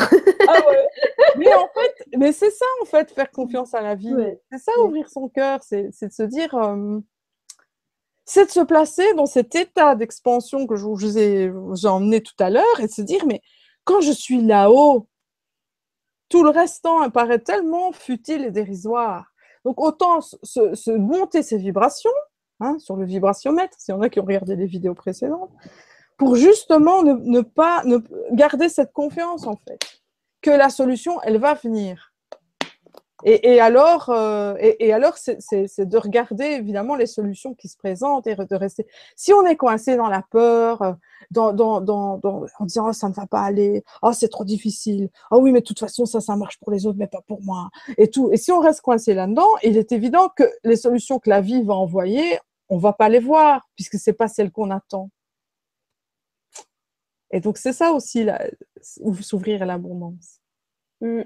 ah ouais. Mais en fait, mais c'est ça en fait, faire confiance à la vie. C'est ça, ouvrir son cœur, c'est de se dire, euh, c'est de se placer dans cet état d'expansion que je vous ai, emmené tout à l'heure et de se dire, mais quand je suis là-haut, tout le restant paraît tellement futile et dérisoire. Donc autant se, monter ses vibrations hein, sur le vibratiomètre, s'il y en a qui ont regardé les vidéos précédentes, pour justement ne, pas ne, garder cette confiance en fait, que la solution, elle va venir. Et, alors, euh, et, alors c'est de regarder évidemment les solutions qui se présentent et de rester. Si on est coincé dans la peur, euh, dans, dans, dans, en disant oh, ça ne va pas aller, oh c'est trop difficile, oh oui mais de toute façon ça ça marche pour les autres mais pas pour moi et tout. Et si on reste coincé là-dedans, il est évident que les solutions que la vie va envoyer, on va pas les voir puisque c'est pas celles qu'on attend. Et donc c'est ça aussi s'ouvrir à l'abondance. Mmh.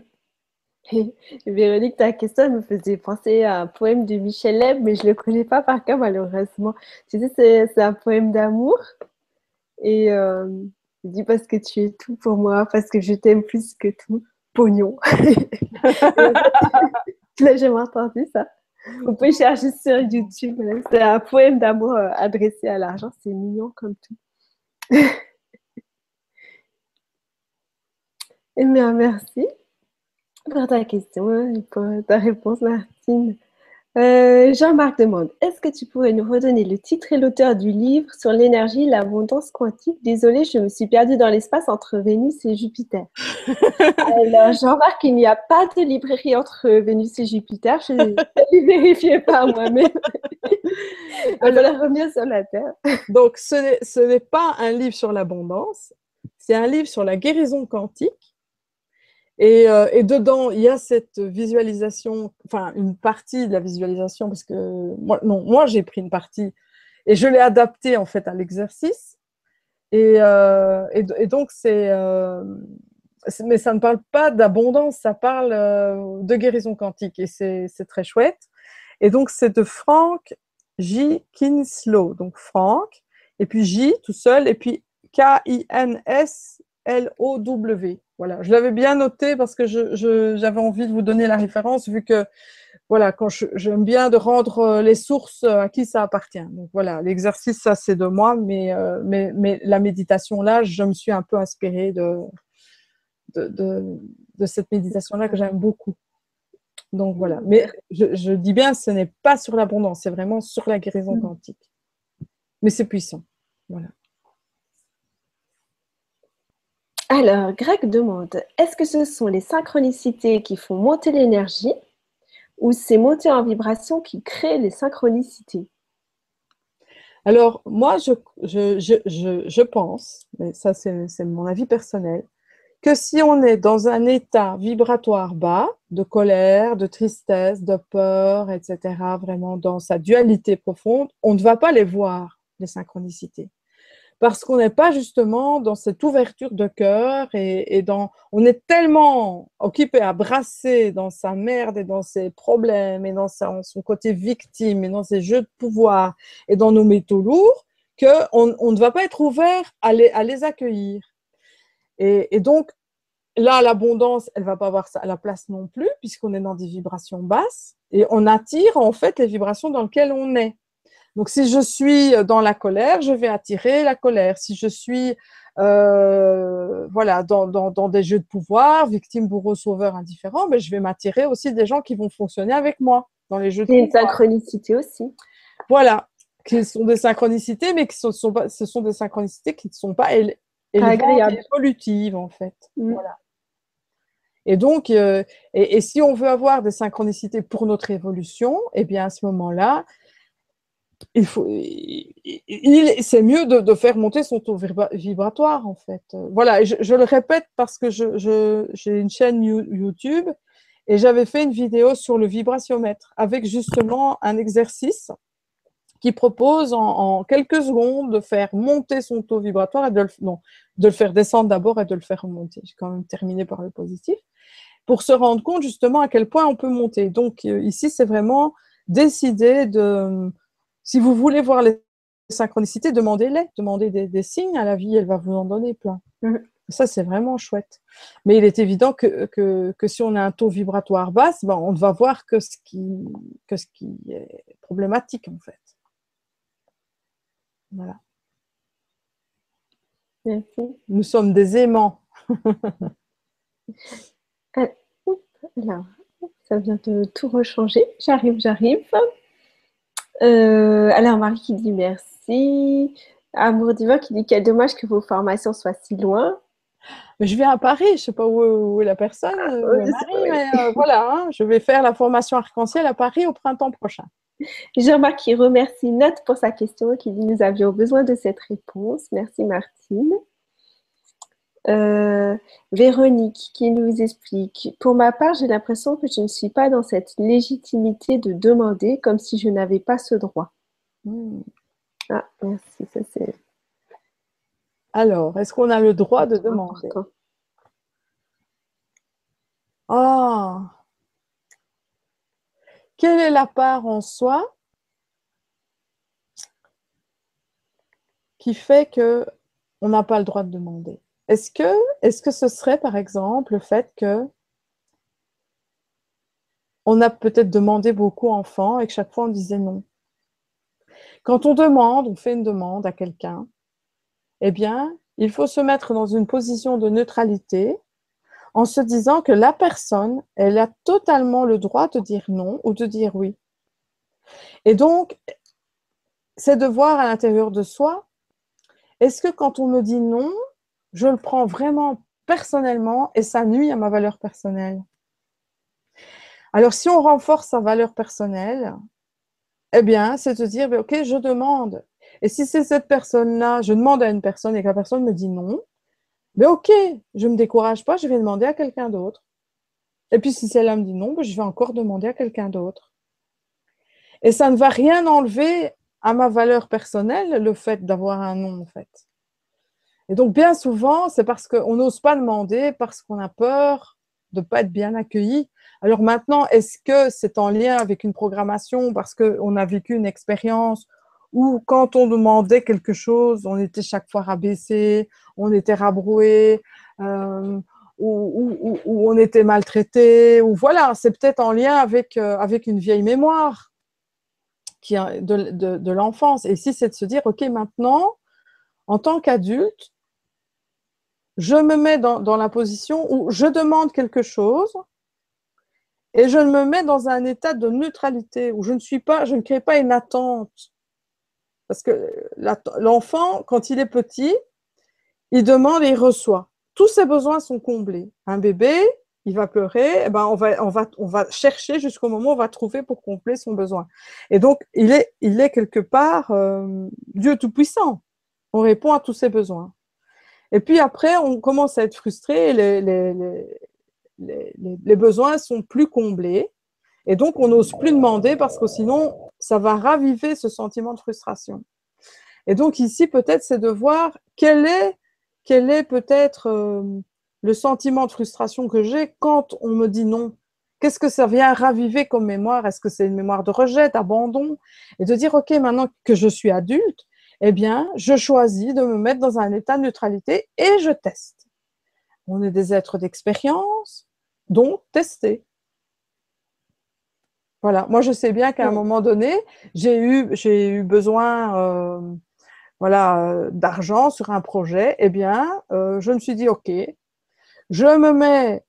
Véronique, ta question me faisait penser à un poème de Michel Leb, mais je ne le connais pas par cœur malheureusement. Tu sais, c'est un poème d'amour. Et euh, il dit parce que tu es tout pour moi, parce que je t'aime plus que tout. Pognon. tu l'as jamais entendu ça On peut chercher sur YouTube. C'est un poème d'amour euh, adressé à l'argent. C'est mignon comme tout. Eh bien, merci pour ta question et pour ta réponse, Martine. Euh, Jean-Marc demande Est-ce que tu pourrais nous redonner le titre et l'auteur du livre sur l'énergie et l'abondance quantique? Désolée, je me suis perdue dans l'espace entre Vénus et Jupiter. Alors, Jean-Marc, il n'y a pas de librairie entre Vénus et Jupiter. Je l'ai vérifié par moi-même. la revient sur la Terre. Donc, ce n'est pas un livre sur l'abondance, c'est un livre sur la guérison quantique euh, et, dedans, il y a cette visualisation, enfin une partie de la visualisation, parce que moi, non, moi j'ai pris une partie et je l'ai adaptée en fait à l'exercice. Et, euh, donc euh, c'est, mais ça ne parle pas d'abondance, ça parle de guérison quantique et c'est, très chouette. Et donc c'est de Franck J. Kinslow, donc Franck, et puis J tout seul, et puis K-I-N-S-L-O-W. Voilà, je l'avais bien noté parce que j'avais envie de vous donner la référence vu que voilà, quand j'aime bien de rendre euh, les sources à qui ça appartient. Donc voilà, l'exercice, ça c'est de moi, mais, euh, mais, mais, la méditation là, je me suis un peu inspirée de, de, de, cette méditation-là que j'aime beaucoup. Donc voilà, mais je, je dis bien, ce n'est pas sur l'abondance, c'est vraiment sur la guérison mm. quantique. Mais c'est puissant. Voilà. Alors, Greg demande, est-ce que ce sont les synchronicités qui font monter l'énergie ou c'est monter en vibration qui crée les synchronicités? Alors, moi, je, je, pense, mais ça c'est mon avis personnel, que si on est dans un état vibratoire bas, de colère, de tristesse, de peur, etc., vraiment dans sa dualité profonde, on ne va pas les voir, les synchronicités parce qu'on n'est pas justement dans cette ouverture de cœur et, dans, on est tellement occupé à brasser dans sa merde et dans ses problèmes et dans son côté victime et dans ses jeux de pouvoir et dans nos métaux lourds qu'on on ne va pas être ouvert à les, à les accueillir. Et, donc, là, l'abondance, elle va pas avoir la place non plus puisqu'on est dans des vibrations basses et on attire en fait les vibrations dans lesquelles on est. Donc, si je suis dans la colère, je vais attirer la colère. Si je suis euh, voilà, dans, dans, des jeux de pouvoir, victime, bourreau, sauveur, indifférent, ben, je vais m'attirer aussi des gens qui vont fonctionner avec moi dans les jeux de pouvoir. une synchronicité aussi. Voilà, qui sont des synchronicités, mais qui sont, sont pas, ce sont des synchronicités qui ne sont pas agréables, évolutives en fait. Mm. Voilà. Et donc, euh, et, et, si on veut avoir des synchronicités pour notre évolution, eh bien à ce moment-là, il faut, c'est mieux de, faire monter son taux vibratoire en fait. Voilà, je, le répète parce que j'ai une chaîne YouTube et j'avais fait une vidéo sur le vibratiomètre avec justement un exercice qui propose en, quelques secondes de faire monter son taux vibratoire et de le, faire descendre d'abord et de le faire remonter. J'ai quand même terminé par le positif pour se rendre compte justement à quel point on peut monter. Donc euh, ici, c'est vraiment décider de si vous voulez voir les synchronicités, demandez-les, demandez des, signes à la vie, elle va vous en donner plein. Mhm. Ça, c'est vraiment chouette. Mais il est évident que, que, si on a un taux vibratoire bas, ben, on ne va voir que ce, qui, que ce qui est problématique, en fait. Voilà. Merci. Nous sommes des aimants. Euh, là, ça vient de tout rechanger. J'arrive, j'arrive. Euh, alors, Marie qui dit merci. Amour divin qui dit quel dommage que vos formations soient si loin. Mais je viens à Paris, je ne sais pas où, est la personne, ah, euh, mais euh, voilà, hein, je vais faire la formation arc-en-ciel à Paris au printemps prochain. Jean-Marc qui remercie Note pour sa question, qui dit nous avions besoin de cette réponse. Merci Martine. Euh, Véronique qui nous explique, pour ma part, j'ai l'impression que je ne suis pas dans cette légitimité de demander comme si je n'avais pas ce droit. Hmm. Ah, merci, ça c'est. Alors, est-ce qu'on a le droit de demander? Ah Quelle est la part en soi qui fait que on n'a pas le droit de demander? Est-ce que, ce serait, par exemple, le fait que on a peut-être demandé beaucoup enfant et que chaque fois on disait non? Quand on demande, on fait une demande à quelqu'un, eh bien, il faut se mettre dans une position de neutralité en se disant que la personne, elle a totalement le droit de dire non ou de dire oui. Et donc, c'est de voir à l'intérieur de soi, est-ce que quand on me dit non, je le prends vraiment personnellement et ça nuit à ma valeur personnelle. Alors, si on renforce sa valeur personnelle, eh bien, c'est de dire, ben, OK, je demande. Et si c'est cette personne-là, je demande à une personne et que la personne me dit non, mais ben, OK, je ne me décourage pas, je vais demander à quelqu'un d'autre. Et puis, si celle-là me dit non, ben, je vais encore demander à quelqu'un d'autre. Et ça ne va rien enlever à ma valeur personnelle, le fait d'avoir un non, en fait. Et donc, bien souvent, c'est parce qu'on n'ose pas demander, parce qu'on a peur de ne pas être bien accueilli. Alors maintenant, est-ce que c'est en lien avec une programmation parce qu'on a vécu une expérience où quand on demandait quelque chose, on était chaque fois rabaissé, on était rabroué, euh, ou, on était maltraité, ou voilà, c'est peut-être en lien avec, euh, avec une vieille mémoire de, de l'enfance. Et si c'est de se dire, OK, maintenant, en tant qu'adulte, je me mets dans, la position où je demande quelque chose et je me mets dans un état de neutralité où je ne suis pas, je ne crée pas une attente. Parce que l'enfant, quand il est petit, il demande et il reçoit. Tous ses besoins sont comblés. Un bébé, il va pleurer, eh ben on, va, chercher jusqu'au moment où on va trouver pour combler son besoin. Et donc, il est, il est quelque part euh, Dieu Tout-Puissant. On répond à tous ses besoins. Et puis après, on commence à être frustré, les, les, besoins sont plus comblés. Et donc, on n'ose plus demander parce que sinon, ça va raviver ce sentiment de frustration. Et donc, ici, peut-être, c'est de voir quel est, quel est peut-être euh, le sentiment de frustration que j'ai quand on me dit non. Qu'est-ce que ça vient raviver comme mémoire? Est-ce que c'est une mémoire de rejet, d'abandon? Et de dire, OK, maintenant que je suis adulte, eh bien, je choisis de me mettre dans un état de neutralité et je teste. On est des êtres d'expérience, donc tester. Voilà, moi je sais bien qu'à un moment donné, j'ai eu, j'ai eu besoin euh, voilà, euh, d'argent sur un projet. Eh bien, euh, je me suis dit, OK, je me mets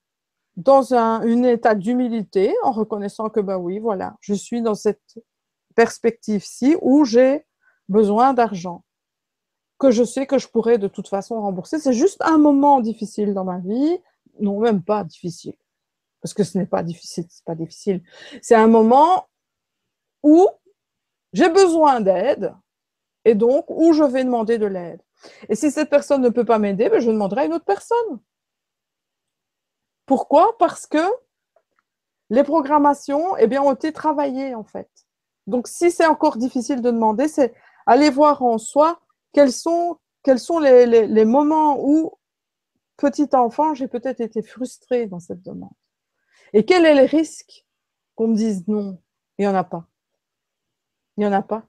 dans un, une état d'humilité en reconnaissant que, ben oui, voilà, je suis dans cette perspective-ci où j'ai besoin d'argent que je sais que je pourrais de toute façon rembourser. C'est juste un moment difficile dans ma vie, non même pas difficile, parce que ce n'est pas difficile, c'est pas difficile. C'est un moment où j'ai besoin d'aide et donc où je vais demander de l'aide. Et si cette personne ne peut pas m'aider, ben, je demanderai à une autre personne. Pourquoi? Parce que les programmations eh ont été travaillées en fait. Donc si c'est encore difficile de demander, c'est Allez voir en soi quels sont, quels sont les, les, moments où, petit enfant, j'ai peut-être été frustrée dans cette demande. Et quel est le risque qu'on me dise non? Il n'y en a pas. Il n'y en a pas.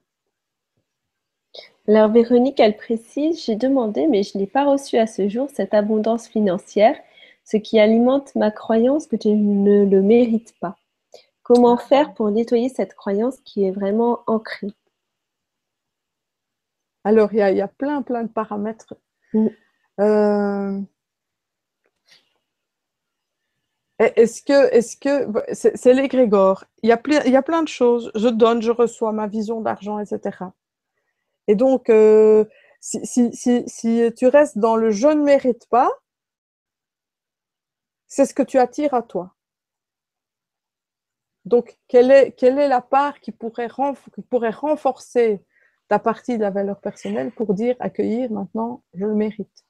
Alors Véronique, elle précise, j'ai demandé, mais je n'ai pas reçu à ce jour cette abondance financière, ce qui alimente ma croyance que je ne le mérite pas. Comment faire pour nettoyer cette croyance qui est vraiment ancrée? Alors, il y a, plein, plein de paramètres. Mm. Euh, est-ce que, est-ce que, c'est l'égrégore. Il y, a plein, il y a plein de choses. Je donne, je reçois ma vision d'argent, etc. Et donc, euh, si, si, tu restes dans le je ne mérite pas, c'est ce que tu attires à toi. Donc, quelle est, quelle est la part qui pourrait, qui pourrait renforcer ta partie de la valeur personnelle pour dire accueillir maintenant, je le mérite.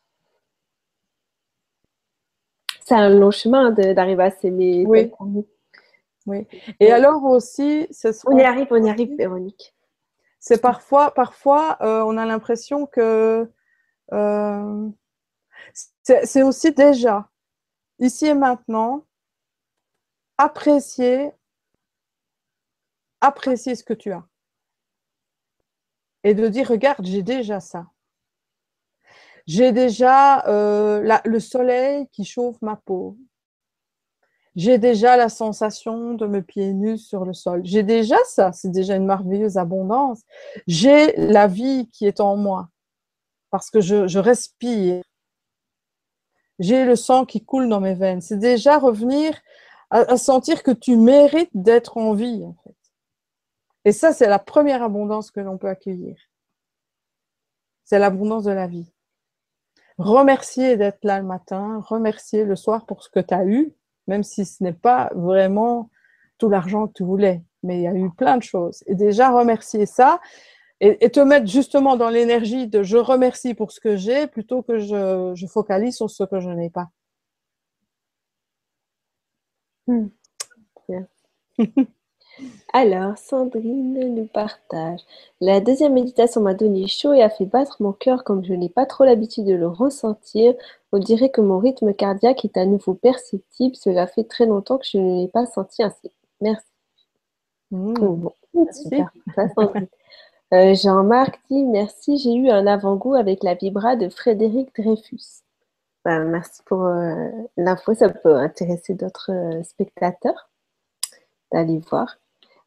C'est un long chemin d'arriver à s'aimer. Oui. oui. Et alors aussi, on y arrive, on y arrive, Véronique. C'est parfois, parfois, euh, on a l'impression que euh, c'est aussi déjà ici et maintenant apprécier, apprécier ce que tu as et de dire, regarde, j'ai déjà ça. J'ai déjà euh, le soleil qui chauffe ma peau. J'ai déjà la sensation de mes pieds nus sur le sol. J'ai déjà ça, c'est déjà une merveilleuse abondance. J'ai la vie qui est en moi parce que je, respire. J'ai le sang qui coule dans mes veines. C'est déjà revenir à, sentir que tu mérites d'être en vie. Et ça, c'est la première abondance que l'on peut accueillir. C'est l'abondance de la vie. Remercier d'être là le matin, remercier le soir pour ce que tu as eu, même si ce n'est pas vraiment tout l'argent que tu voulais, mais il y a eu plein de choses. Et déjà remercier ça et, te mettre justement dans l'énergie de je remercie pour ce que j'ai plutôt que je, je, focalise sur ce que je n'ai pas. Hmm. Alors, Sandrine nous partage. La deuxième méditation m'a donné chaud et a fait battre mon cœur comme je n'ai pas trop l'habitude de le ressentir. On dirait que mon rythme cardiaque est à nouveau perceptible. Cela fait très longtemps que je ne l'ai pas senti ainsi. Merci. Mmh. Bon, super. Ça, Sandrine. Euh, Jean-Marc dit merci, j'ai eu un avant-goût avec la vibra de Frédéric Dreyfus. Ben, merci pour euh, l'info, ça peut intéresser d'autres euh, spectateurs d'aller voir.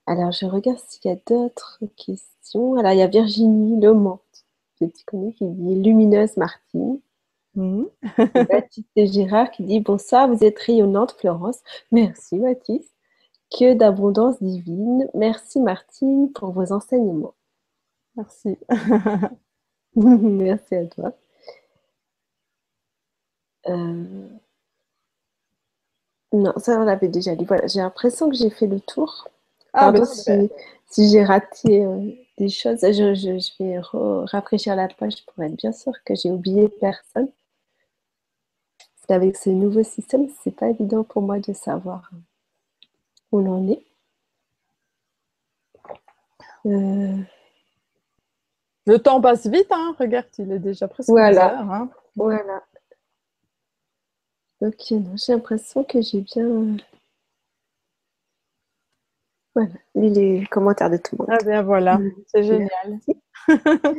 Alors, je regarde s'il y a d'autres questions. Alors, il y a Virginie Lemont, que tu connais, qui dit Lumineuse Martine. Mhm. Baptiste et Gérard qui dit Bonsoir, vous êtes rayonnante, Florence. Merci, Baptiste. Que d'abondance divine. Merci, Martine, pour vos enseignements. Merci. Merci à toi. Euh, Non, ça on l'avait déjà dit. Voilà, j'ai l'impression que j'ai fait le tour. Ah, Pardon ben, si, si j'ai raté euh, des choses. Je, je- je vais rafraîchir la page pour être bien sûr que j'ai oublié personne. Parce qu'avec ce nouveau système, c'est pas évident pour moi de savoir où on en est. Euh, Le temps passe vite, hein. Regarde, il est déjà presque Voilà. 10 heures, hein. Voilà. Ok, j'ai l'impression que j'ai bien. Voilà, les commentaires de tout le monde. Ah bien voilà, Mhm. c'est génial.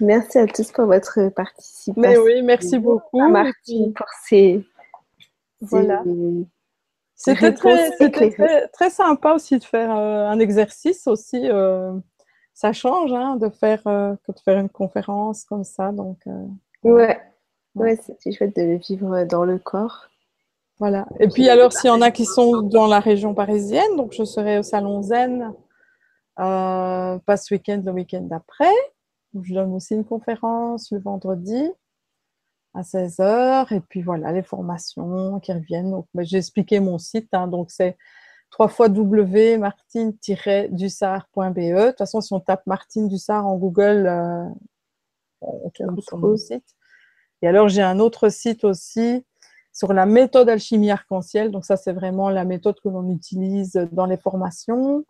Merci à tous pour votre participation. Mais oui, merci beaucoup. À Martine pour ses. Voilà. C'était très, très, très sympa aussi de faire euh, un exercice aussi. euh, ça change hein, de faire euh, que de faire une conférence comme ça. Donc euh, Ouais, ouais, c'était chouette de le vivre dans le corps. Voilà. Et puis alors, s'il y en a qui sont dans la région parisienne, donc je serai au Salon Zen, euh, pas ce week-end, le week-end d'après. Je donne aussi une conférence le vendredi à 16h. Et puis voilà, les formations qui reviennent. Donc, ben, j'ai expliqué mon site. hein, donc, c'est www.martine-dussard.be. De toute façon, si on tape Martine Dussard en Google, euh, on sur mon site. Et alors, j'ai un autre site aussi sur la méthode alchimie arc-en-ciel. Donc, ça, c'est vraiment la méthode que l'on utilise dans les formations.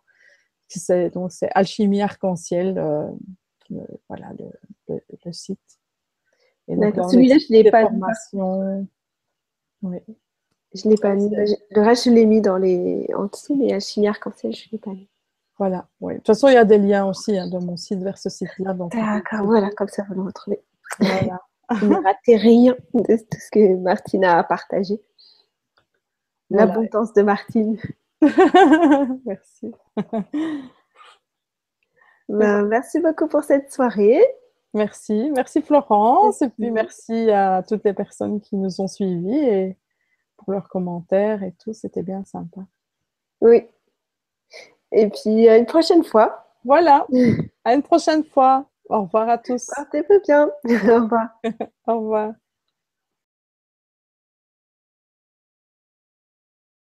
C'est, donc, c'est alchimie arc-en-ciel, euh, le- voilà, le, le- le site. Et donc, D'accord. Celui-là, je explique l'ai pas formations. Oui. Je l'ai pas mis. Le reste, je l'ai mis dans les... en dessous, mais Alchimie Arc-en-Ciel, je l'ai pas mis. Voilà, oui. De toute façon, il y a des liens aussi hein, de mon site vers ce site-là. Donc, D'accord, voilà, comme ça, vous le retrouvez. voilà. Vous ne ratez rien de tout ce que Martine a partagé. Voilà. L'abondance de Martine. Merci. Ben, merci beaucoup pour cette soirée. Merci. Merci Florence. Et puis Merci. merci à toutes les personnes qui nous ont suivis et pour leurs commentaires et tout. C'était bien sympa. Oui. Et puis, à une prochaine fois. Voilà. À une prochaine fois. Au revoir à tous. Portez-vous bien. Au revoir. Au revoir.